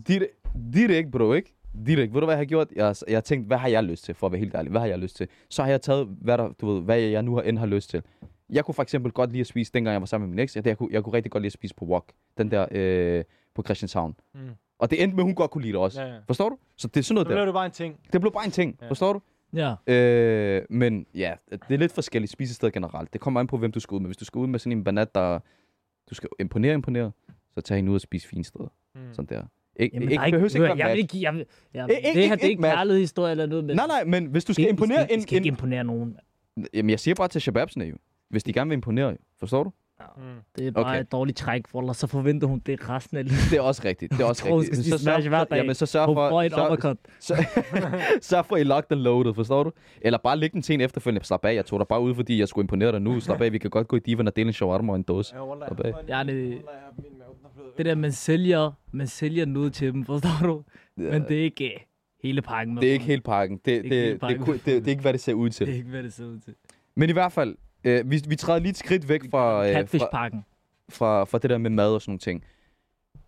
Direkt, direkt bro, ikke? Direkt. Ved du, hvad jeg har gjort? Jeg, har- jeg har tænkt, hvad har jeg lyst til, for at være helt ærlig? Hvad har jeg lyst til? Så har jeg taget, hvad, der, du ved, hvad jeg nu har end har lyst til. Jeg kunne for eksempel godt lide at spise, dengang jeg var sammen med min eks, jeg, jeg, kunne, jeg kunne rigtig godt lide at spise på Wok. Den der øh, på Christianshavn. Mm. Og det endte med, at hun godt kunne lide det også. Ja, ja. Forstår du? Så det er sådan Så noget blev der. det bare en ting. Det blev bare en ting. Ja. Forstår du? ja. Øh, men ja, det er lidt forskelligt spisesteder generelt. Det kommer an på, hvem du skal ud med. Hvis du skal ud med sådan en banat, der du skal imponere, imponere, så tag hende ud og spise fine steder. Mm. Sådan der. Jamen, ikke, ikke, behøves ikke hør, være jeg vil ikke, jeg vil, jeg, Ikke- det ikke- her, det er ikke ikke kærlighedshistorie eller noget. Men Nej, nej, men hvis du skal I imponere skal, en, skal ikke imponere nogen. Jamen, jeg siger bare til shababsene jo. Hvis de gerne vil imponere. Forstår du? Mm. Det er bare Okay. et dårligt træk, for så forventer hun det resten af livet. Det er også rigtigt. Det er også Jeg tror, hun rigtigt. skal spise sørg hver dag. jamen, så sørg Hun for, får et sørg, uppercut. sørg, sørg for, at I lock den loaded, forstår du? Eller bare læg den til en efterfølgende. Slap af, jeg tog dig bare ud, fordi jeg skulle imponere dig nu. Slap af, vi kan godt gå i divan og dele en shawarma og en dåse. Ja, Slap af. jeg- Ja, det- jeg Det der, man sælger, man sælger noget til dem, forstår du? Men det er ikke øh, hele pakken. med Det er ikke helt pakken. Det, ikke det, hele det, pakken. det, det, det, er ikke, hvad det ser ud Det er til. ikke, hvad det ser ud til. Men i hvert fald, øh, vi, vi træder lige et skridt væk fra, øh, fra, fra, fra det der med mad og sådan nogle ting.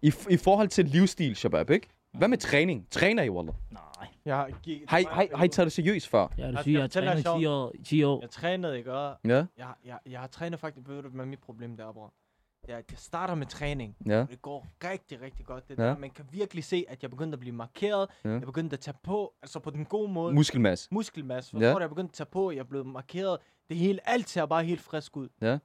I, I forhold til livsstil, Shabab, ikke? Hvad med træning? Træner I, Wallah? Nej. Jeg har, gi- Har I, har, I- har I taget det seriøst før? Ja, du Jeg siger, jeg trænet dig 10 år. 10 år. Jeg trænede, ikke? Og Ja, jeg, jeg, jeg har trænet faktisk, ved du, hvad mit problem der, bror? Ja, jeg starter med træning. ja. Og det går rigtig, rigtig godt. Det Ja. der. Man kan virkelig se, at jeg begyndte at blive markeret. Ja. Jeg begyndte at tage på, altså på den gode måde. Muskelmasse. muskelmasse. Forstår Ja. Jeg begyndte at tage på, jeg er blevet markeret. Det hele, alt ser bare helt frisk ud. Ja.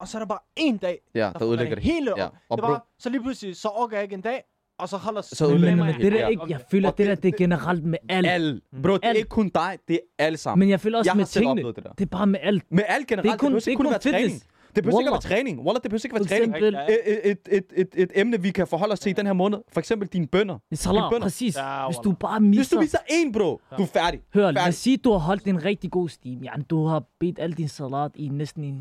Og så er der bare en dag, Ja, der der fucker ødelægger det. hele Ja. Og det var, så lige pludselig, så orker jeg ikke en dag, og så holder Så Men, det men det der ikke, jeg føler, Og det der, det- det er generelt med alt. alle. Bro, det er Alt. ikke kun dig, det er alle sammen. Men jeg føler også jeg med tingene. det der. Det er bare med alt. Med alt generelt, Det er kun, det er ikke kun kun være træning. Det behøver ikke at være træning. Wallah, det behøver ikke at være træning. Et, et, et, et, et emne, vi kan forholde os til i den her måned. For eksempel dine bønder. Salat, bønder. præcis. Ja, Hvis du bare Hvis misser... du viser en, bro, du er færdig. Hør, lad os sige, du har holdt en rigtig god steam. Ja, du har bedt al din salat i næsten, i,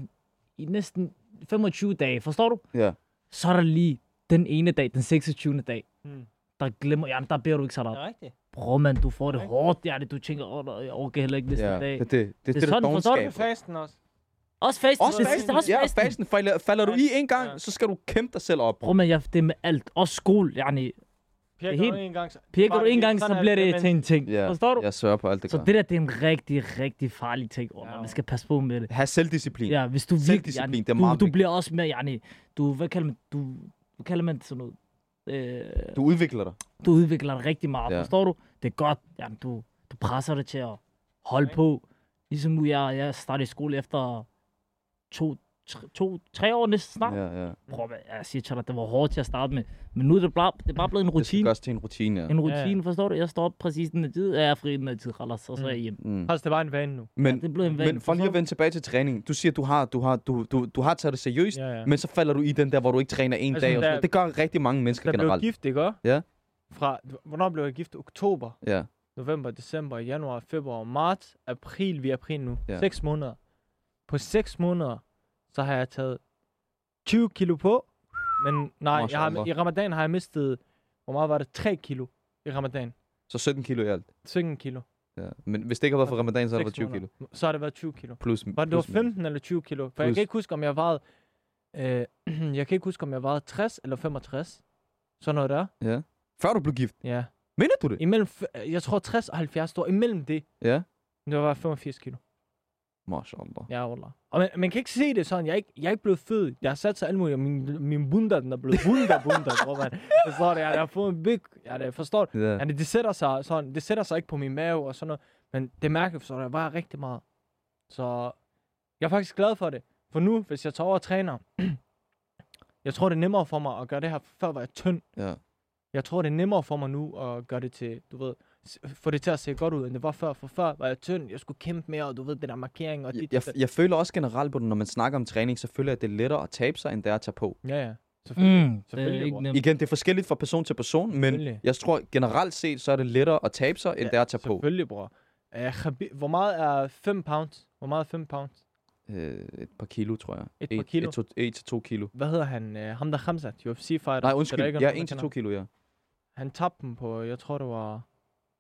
i næsten 25 dage. Forstår du? Ja. Så er der lige den ene dag, den 26. dag, Hmm. der glemmer, ja, der beder du ikke salat. Det er rigtigt. Bro, man, du får det Okay. hårdt. Ja, det, du tænker, åh, oh, jeg orker heller ikke næste Ja, dag. det, det, det, det, det, sådan, der forstår du? Er fasten også. Også fasten. Også fasten. også Ja, fasten. fasten. Falder, falder du i en gang, Ja. så skal du kæmpe dig selv op. Bro, man, jeg, det er med alt. Også skole, yani. Pirker helt- du en gang, så... Pirker du en gang, så er bliver det men- til en ting. Ja, Forstår du? jeg sørger på alt det Så det der, det er en rigtig, rigtig farlig ting. Oh, Ja. Man skal passe på med det. Ha' selvdisciplin. Ja, hvis du virkelig, Selvdisciplin, yani, det er du, meget du vigtigt. bliver også mere, yani, du, hvad kalder man, du, hvad kalder man det sådan noget? Øh, Du udvikler dig. du udvikler dig rigtig meget, Ja. ja. forstår du? Det er godt, jamen, du, du presser dig til at holde Okay. på. Ligesom nu, jeg, jeg startede i skole efter to, tre, to, tre år næsten snart. Ja. Ja, ja. Prøv, at- jeg siger til dig, det var hårdt til at starte med. Men nu er det bare, det er bare blevet en Det skal rutine. gøres til en rutine, ja. En Ja, rutine, ja. forstår du? Jeg står op præcis den her tid, jeg er fri den her tid, Khalas, og så er jeg hjemme. Mm. Faktisk, det var en vane nu. Men, det er blevet en vane, men for lige at vende tilbage til træning. Du siger, du har, du har, du, du, du har taget det seriøst, Ja, ja. men så falder du i den der, hvor du ikke træner en Altså, dag. Og sådan. der-. Det gør rigtig mange mennesker Der blev generelt. gift, ikke også? Ja. Fra, hvornår blev jeg gift? Oktober, Ja. november, december, januar, februar, marts, april. Vi er april nu. Ja. Ja. 6 måneder. På 6 måneder, så har jeg taget 20 kilo på. Men nej, jeg har, i ramadan har jeg mistet, hvor meget var det? 3 kilo i ramadan. Så 17 kilo i alt. 17 kilo. Ja. Men hvis det ikke har været for ramadan, så har det været Seks 20 kilo. Så har det været 20 kilo. Plus, Var det, det var plus minus. 15 eller 20 kilo? For jeg Plus. kan ikke huske, om jeg vejede... Øh, jeg kan ikke huske, om jeg vejede 60 eller 65. Sådan noget der. Ja. Før du blev gift. Ja. Mener du det? Imellem, jeg tror 60 og 70 står imellem det. Ja. Det var 85 kilo. Mashallah. Ja, wallah. Og man, man kan ikke se det sådan. Jeg er ikke, jeg er ikke blevet fed. Jeg har sat sig alt muligt. Min, min bunda, den er blevet bunda, bunda. Tror man. Forstår det? Jeg har fået en big... Ja, det forstår du? Ja, det, det, sætter sig sådan, det sætter sig ikke på min mave og sådan noget. Men det mærker forstår jeg vejer rigtig meget. Så jeg er faktisk glad for det. For nu, hvis jeg tager over og træner, jeg tror, det er nemmere for mig at gøre det her. Før var jeg tynd. Ja. Jeg tror, det er nemmere for mig nu at gøre det til, du ved, få det til at se godt ud, end det var før. For før var jeg tynd, jeg skulle kæmpe mere, og du ved, det der markering og Jeg, dit. jeg, dat. jeg føler også generelt på det, når man snakker om træning, så føler jeg, at det er lettere at tabe sig, end det er at tage på. Ja, ja. Selvfølgelig. Mm, det er Selvfølgelig, ikke nemt. Igen, det er forskelligt fra person til person, men Selvfølgelig. jeg tror generelt set, så er det lettere at tabe sig, end Ja, det er at tage på. Selvfølgelig, bror. Uh, hvor meget er 5 pounds? Hvor meget er 5 pounds? Øh, et par kilo, tror jeg. Et par kilo? Et, to, et til to kilo. Hvad hedder han? Uh, ham der Khamzat, UFC-fighter. Nej, undskyld. ikke Ja, en til to kilo, ja. Han tabte dem på, jeg tror det var,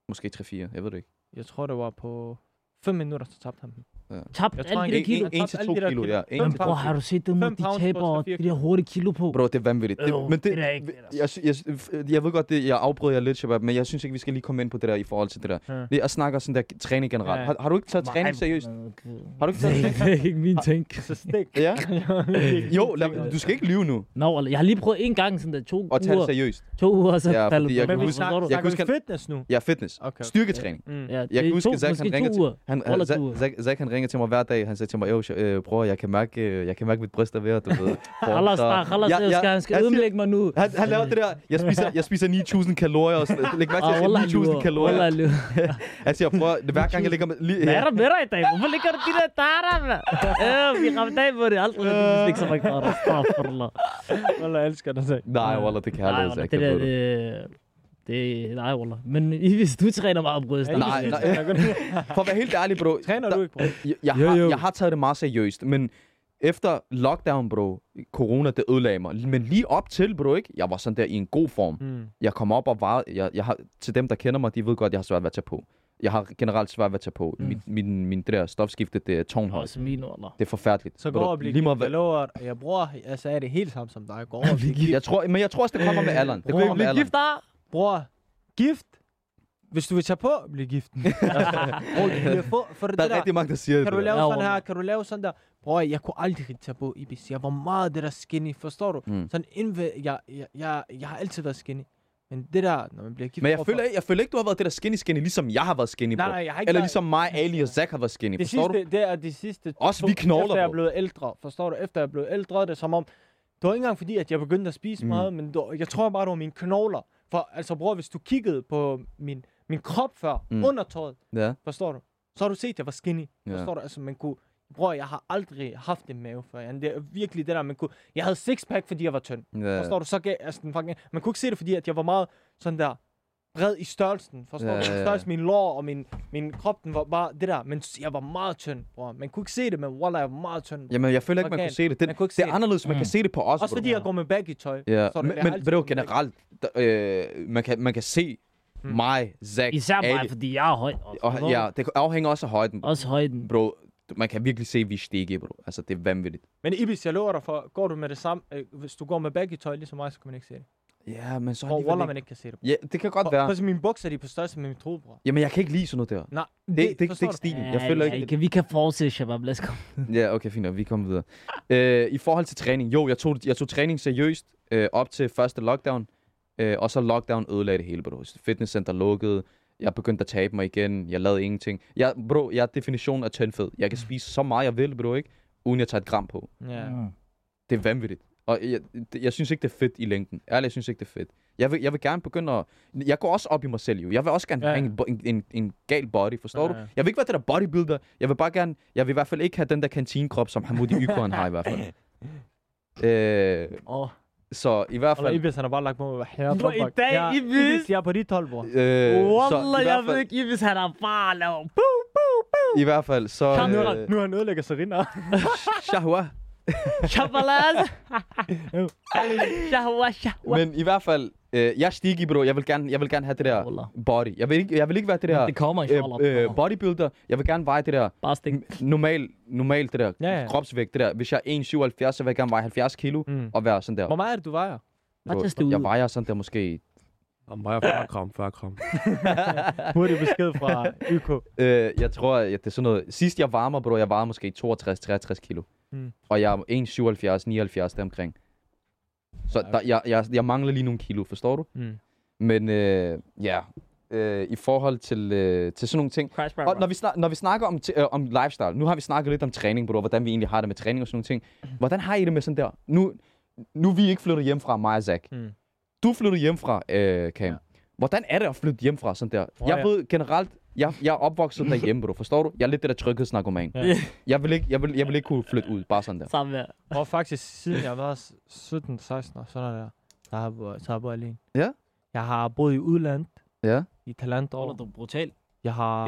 Måske 3-4, jeg ved det ikke. jeg tror det var på 5 minutter, så tabte han dem. Tabt Jeg alle tror, de han der kilo. en- En, en tabte til alle to de der kilo, kilo. ja. En Fem til Bror, har du set dem, de taber de der hurtige kilo på? Bro, det er vanvittigt. Det, men det, det er ikke jeg, jeg, jeg, jeg ved godt, det, jeg afbryder jer lidt, Shabab, men jeg synes ikke, vi skal lige komme ind på det der i forhold til det der. Ja. Det, jeg snakker sådan der træning generelt. Ja. Har, har du ikke taget træning seriøst? Har du ikke taget Det er ikke min ting. Så stik. Ja? Jo, lad, du skal ikke lyve nu Nå, eller jeg har lige prøvet en gang sådan der to og tage det uger, seriøst. to uger, så Ja, faldet jeg på. Men vi snakker, Jeg fitness nu. Ja, fitness. Styrketræning. Mm. Ja, Jeg kan huske, Zach, han to til- uger. Uger. Zach, Zach, han ringer til mig hver dag. Han siger til mig, jo, øh, bror, jeg kan mærke, øh, jeg kan mærke mit bryst er ved du ved. Allah sig." stak, Allah Ja, ja, skal, han skal ødelægge mig nu. Han, han laver det der, jeg spiser, jeg spiser 9.000 kalorier. Og sådan, læg mærke til, Ah, at jeg wallah, siger 9.000 lurer. kalorier. Han siger, bror, hver gang jeg ligger med... Lige, Hvad er der med dig i dag? Hvorfor ligger du de der datter, mand? Øh, vi ramte af på det. Aldrig har slik så meget. Astaghfirullah. Wallah, jeg elsker dig. Nej, Wallah, det kan jeg Nej, aldrig. Zach, det der, det. Det, nej, Wallah. Men i- hvis du træner meget bryst, Ja, Nej, jeg nej. For at være helt ærlig, bro. Træner du ikke, bror? Jeg, jeg, Jo, har, jo. jeg har taget det meget seriøst, men efter lockdown, bro, corona, det ødelagde mig. Men lige op til, bro, ikke? Jeg var sådan der i en god form. Mm. Jeg kom op og var... Jeg, jeg har, til dem, der kender mig, de ved godt, jeg har svært ved at tage på. Jeg har generelt svært ved at tage på. Mm. Min, min, min det der stofskifte, det er tårnhøjt. Også min, Wallah. Det er forfærdeligt. Så Ved gå du, og bliv lige gift. Jeg lover, jeg bror, jeg sagde det helt samme som dig. Gå over og bliv gift. jeg tror, men jeg tror også, det kommer med alderen. Det kommer med alderen. Bror, gift. Hvis du vil tage på, bliv gift. Bror, du bliver få, for det Der er der. rigtig mange, der siger det. Kan du lave Ja, sådan her? Kan du lave sådan der? Bror, jeg kunne aldrig tage på Ibis. Jeg var meget det der skinny, forstår du? Mm. Sådan indved, jeg, jeg, jeg, jeg har altid været skinny. Men det der, når man bliver gift... Men jeg føler, ikke- jeg føler ikke, du har været det der skinny skinny, ligesom jeg har været skinny, bro. Nej, nej, jeg har ikke Eller været- ligesom mig, Ali og Zach har været skinny, Det forstår du? sidste, det er de sidste... Også to- vi knogler, Efter jeg er blevet ældre, forstår du? Efter jeg er blevet ældre, det er som om... Det var ikke engang fordi, at jeg begyndte at spise Mm. meget, men det var, jeg tror bare, det var mine knogler. For altså, bror, hvis du kiggede på min, min krop før, Mm. under tøjet, Ja. forstår du? Så har du set, at jeg var skinny. Ja. Forstår du? Altså, man kunne... Bror, jeg har aldrig haft en mave før. Det er virkelig det der, man kunne... Jeg havde sixpack, fordi jeg var tynd. Ja. Forstår du? Så gav, altså, den fucking, man kunne ikke se det, fordi at jeg var meget sådan der bred i størrelsen. Forstår Ja, du? ja, ja. Størrelsen min lår og min, min krop, den var bare det der. Men jeg var meget tynd, bror. Man kunne ikke se det, men wallah, jeg var meget tynd. Jamen, jeg føler ikke, man kunne se det. Det, Man kunne ikke det er anderledes, man kan Mm. se det på os, Også fordi jeg går med baggy tøj. Ja, men, men ved du, generelt, der, øh, man, kan, man kan se Mm. mig, Zach, Især mig, Ali, fordi jeg er høj. og, ja, det afhænger også af højden. Også højden. Bro, man kan virkelig se, at vi er stikke, bro. Altså, det er vanvittigt. Men Ibis, jeg lover dig for, går du med det samme, øh, hvis du går med baggy tøj ligesom mig, så kan man ikke se det. Ja, men så Hvor alligevel man ikke kan se det. Ja, det kan godt For, være. for mine bukser, de er på størrelse med min true, bror. Jamen, jeg kan ikke lide sådan noget der. Nej, Det, det, det, det er ikke stilen. Ja, Jeg føler ja, ikke... Kan, vi kan fortsætte, Shabab. Lad os komme. Ja, okay, fint. Vi kommer videre. Øh, I forhold til træning. Jo, jeg tog, jeg tog træning seriøst øh, op til første lockdown. Øh, og så lockdown ødelagde det hele, bro. Fitnesscenter lukkede. Jeg begyndte at tabe mig igen. Jeg lavede ingenting. Jeg, bro, jeg er definitionen af tyndfed. Jeg kan spise så meget, jeg vil, bro, ikke? Uden jeg tager et gram på. Ja. Mm. Det er vanvittigt. Og jeg, det- jeg synes ikke, det er fedt i længden. Ærligt, jeg synes ikke, det er fedt. Jeg vil, jeg vil gerne begynde at... Jeg går også op i mig selv, jo. Jeg vil også gerne Ja, have en, en, en, en gal body, forstår Ja, du? ja. Jeg vil ikke være det der bodybuilder. Jeg vil bare gerne... Jeg vil i hvert fald ikke have den der kantinekrop, som Hamoudi Ykon har i hvert fald. Øh, Åh, så i hvert fald... Ibis, han har bare lagt på her. Bro, i dag, ja, Ibis. Ibis, jeg er på dit hold, bror. Øh, Wallah, jeg ved ikke, hvis han er bare lavet. Boo, boo, boo. i hvert fald, så... Er Øh, Nu har han ødelægger Serena. shahwa. Shabalaz. Shahwa, shahwa. Men i hvert fald, øh, jeg er sticky, bro. Jeg vil gerne, jeg vil gerne have det der Wallah. body. Jeg vil ikke, jeg vil ikke være det der Det kommer, inshallah. øh, øh, bodybuilder. Jeg vil gerne veje det der Bare stik. normal, normal det der Ja, ja. kropsvægt. Det der. Hvis jeg er 1,77, så vil jeg gerne veje 70 kilo Mm. og være sådan der. Hvor meget er det, du vejer? Bare test det ud. jeg vejer sådan der måske... Vejer 40 gram, 40 gram. Hurtig besked fra YK. Øh, jeg tror, at det er sådan noget... Sidst jeg varmer, bro, jeg vejer måske 62-63 kilo. Mm. Og jeg er 1,77, 79 deromkring. Så der, jeg, jeg, jeg mangler lige nogle kilo, forstår du? Mm. Men øh, ja, øh, i forhold til, øh, til sådan nogle ting... Crash Og når vi, snak, når vi snakker om, t- øh, om lifestyle, nu har vi snakket lidt om træning, bro, hvordan vi egentlig har det med træning og sådan nogle ting. Hvordan har I det med sådan der? Nu, nu er vi ikke flyttet hjem fra mig og Zach. Mm. Du flyttede hjem fra, øh, Cam. Ja. Ja. Hvordan er det at flytte hjemmefra sådan der? Bror, Jeg jeg- ved generelt, jeg, jeg er opvokset derhjemme, bro. Forstår du? Jeg er lidt det der tryghedsnarkoman. Ja. Jeg vil ikke, jeg vil, jeg vil ikke kunne flytte ud, bare sådan der. Samme her. Og faktisk, siden jeg var s- 17-16 år, sådan der, der har jeg boet, så har jeg boet alene. Ja. Jeg har boet i udlandet, Ja. i Talent år. du brutalt? Jeg har,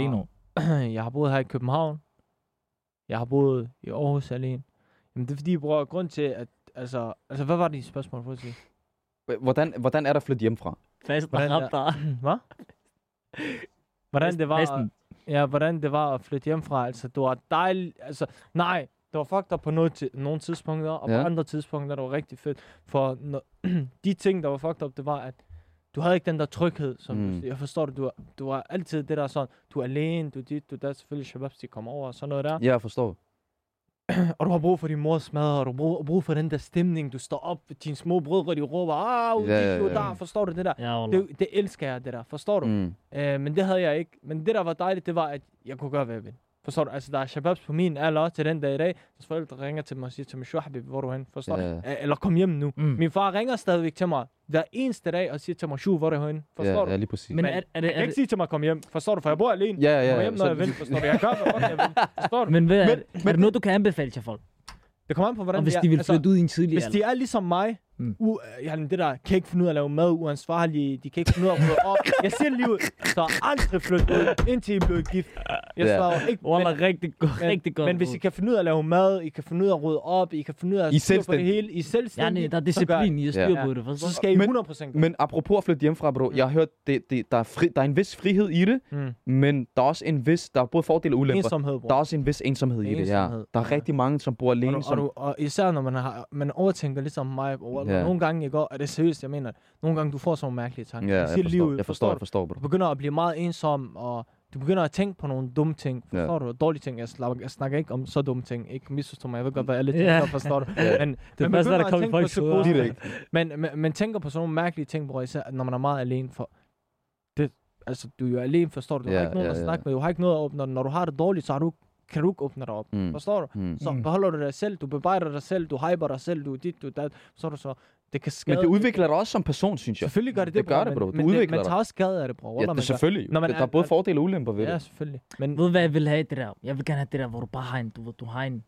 jeg har boet her i København. Jeg har boet i Aarhus alene. Jamen det er fordi, bror, grund til, at, altså, altså hvad var dit spørgsmål, for at sige? Hvordan, hvordan er det at flytte hjemmefra? Fast Hvordan ramt dig. Hvad? Hvordan det var, Næsten. ja, hvordan det var at flytte hjemmefra. Altså, det var dejligt. Altså, nej, det var fucked up på noget til, nogle tidspunkter, og Ja. på andre tidspunkter, det var rigtig fedt. For når, de ting, der var fucked up, det var, at du havde ikke den der tryghed, som Mm. jeg forstår det, du, var- du var altid det der sådan, du er alene, du er dit, du er der, selvfølgelig shababs, de kommer over, og sådan noget der. Ja, jeg forstår. Og du har brug for din mors mad, og du har brug, brug for den der stemning, du står op, dine små brødre, de råber, ah, Ja, ja, ja, der, forstår du det der? Ja. Det, det elsker jeg, det der, forstår du? Mm. Øh, men det havde jeg ikke. Men det, der var dejligt, det var, at jeg kunne gøre, hvad jeg ville. Forstår du? Altså, der er shababs på min alder til den dag i dag. Hvis forældre ringer til mig og siger til mig, Shuhabib, hvor er du hen? Forstår du? Eller kom hjem nu. Mm. Min far ringer stadigvæk til mig hver eneste dag og siger til mig, Shu, hvor er du hen? Forstår Ja, du? ja, lige præcis. Men Men er, er, det, Jeg er kan ikke det, sige til mig, kom hjem. Forstår du? For jeg bor alene. Ja, ja, Jeg ja. kommer hjem, når så- jeg vil. Forstår du? Jeg gør, hvad jeg vil. Forstår du? men hvad, er, Men- det- er det noget, du kan anbefale til folk? Det kommer an på, hvordan Og hvis er. de vil Altså, flytte ud i en tidlig Hvis alder? de er ligesom mig, Mm. mm. u- jeg det der, kan ikke finde ud af at lave mad, uansvarlige, de kan ikke finde ud af at rydde op. Jeg siger livet, der er aldrig flyttet ud, indtil I blev gift. Jeg Ja. svarer ikke, Wallah, rigtig, godt, men, rigtig godt. men hvis I kan finde ud af at lave mad, I kan finde ud af at rydde op, I kan finde ud af at styre på det selvstændige. hele, I er Ja, selvstændige, nej, der er så disciplin i at styre Ja. på det. Forstår Så skal I Men- 100% gøre Men apropos at flytte hjemmefra, bro. Jeg har hørt, det, det, der, er fri, der er en vis frihed i det, mm. men der er også en vis, der er både fordele og ulemper. ensomhed, Der bror. er også en vis ensomhed i det, ja. Ensomhed. Der er rigtig mange, som bor alene. Og, du, som, og, du, og især når man, har, man overtænker ligesom mig, og Ja. ja. nogle gange i går, er det seriøst, jeg mener, det. nogle gange du får sådan nogle mærkelige tanker. Du jeg forstår, livet, jeg forstår, jeg du? forstår, bro. Du begynder at blive meget ensom, og du begynder at tænke på nogle dumme ting. Forstår du? Dårlige ting. Jeg, snakker, jeg snakker ikke om så dumme ting. Ikke misforstå mig. Jeg ved godt, hvad alle tænker, forstår du? Ja. Men, Det første, begynder der at kom i tænke på. Direkt. Men, men, men tænker på sådan nogle mærkelige ting, bror, især når man er meget alene. For det, altså, du er jo alene, forstår du? Du Ja, har ikke nogen ja, at snakke med. Du har ikke noget at åbne. Når du har det dårligt, så har du, kan du ikke åbne dig op. Mm. Forstår du? Mm. Så Mm. beholder du dig selv, du bearbejder dig selv, du hyper dig selv, du er dit, du er dat. Så du så, det kan skade. Men det udvikler dig også som person, synes jeg. Selvfølgelig gør det det, Det gør bror, det, men- bro. Du men, udvikler man tager også skade af det, bror. Ja, det er selvfølgelig. Når man der er- er både fordele og ulemper ved Ja, det. selvfølgelig. Men Ved du, hvad jeg vil have det der? Jeg vil gerne have det der, hvor du bare har en, du, du har en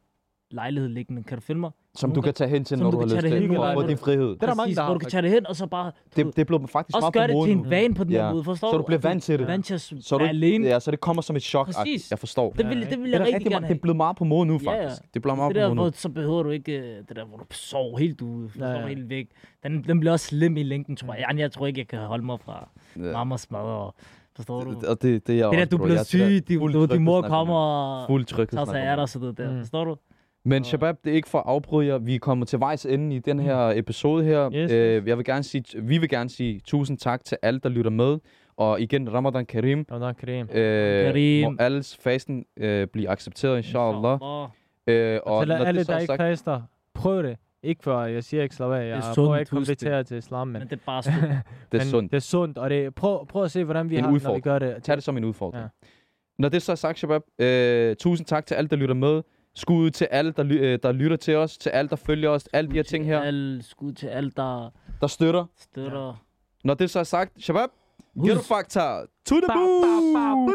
lejlighed liggende. Kan du filme mig? Som du kan tage hen til, når du du har lyst det til. hvor få du- din frihed. Det er der mange, der hvor har, du kan tage det hen, og så bare... Du, Det, det blev faktisk også meget gør på det mode til nu. en vane på den Ja. måde, forstår Så du bliver vant til det. Vant til at Så du, være alene. ja, så det kommer som et chok. Præcis. Jeg forstår. Det vil, det vil Det jeg er, rigtig gerne det er blevet meget på mode nu, faktisk. Det bliver meget Det på der, mode nu. hvor, så behøver du ikke øh, det der, hvor du sover helt ude, ja. ja. helt væk. Den, den bliver også slem i længden, tror jeg. Jeg, jeg tror ikke, jeg kan holde mig fra mammas mad. Og, forstår du? Og det, det er Det der, også, du bliver er til syg, det din, du, din mor kommer og Fuld tager sig af dig og sådan noget der. Mm. Forstår du? Men Shabab, det er ikke for at afbryde jer. Vi er kommet til vejs ende i den her episode her. Yes, Øh, jeg vil gerne sige, vi vil gerne sige tusind tak til alle, der lytter med. Og igen, Ramadan Karim. Ramadan Karim. Øh, Karim. Må alles fasten øh, blive accepteret, inshallah. Inshallah. Øh, Og til alle, der er ikke sagt, faster, prøv det. Ikke for, jeg siger ikke slap af. Jeg er prøver sundt, ikke at konvertere til islam, men, Men det er bare stort. det er sundt. det er sundt. Og det, prøv, prøv at se, hvordan vi En har, når vi udfordring. gør det. Tag det som en udfordring. Ja. Når det så er sagt, Shabab, øh, tusind tak til alle, der lytter med. Skud til alle, der, ly- øh, der lytter til os, til alle, der følger os, alle de her ting her, Al, skud til alt, der der støtter. støtter. Når det så er sagt, Shabab, a factor to the Bow,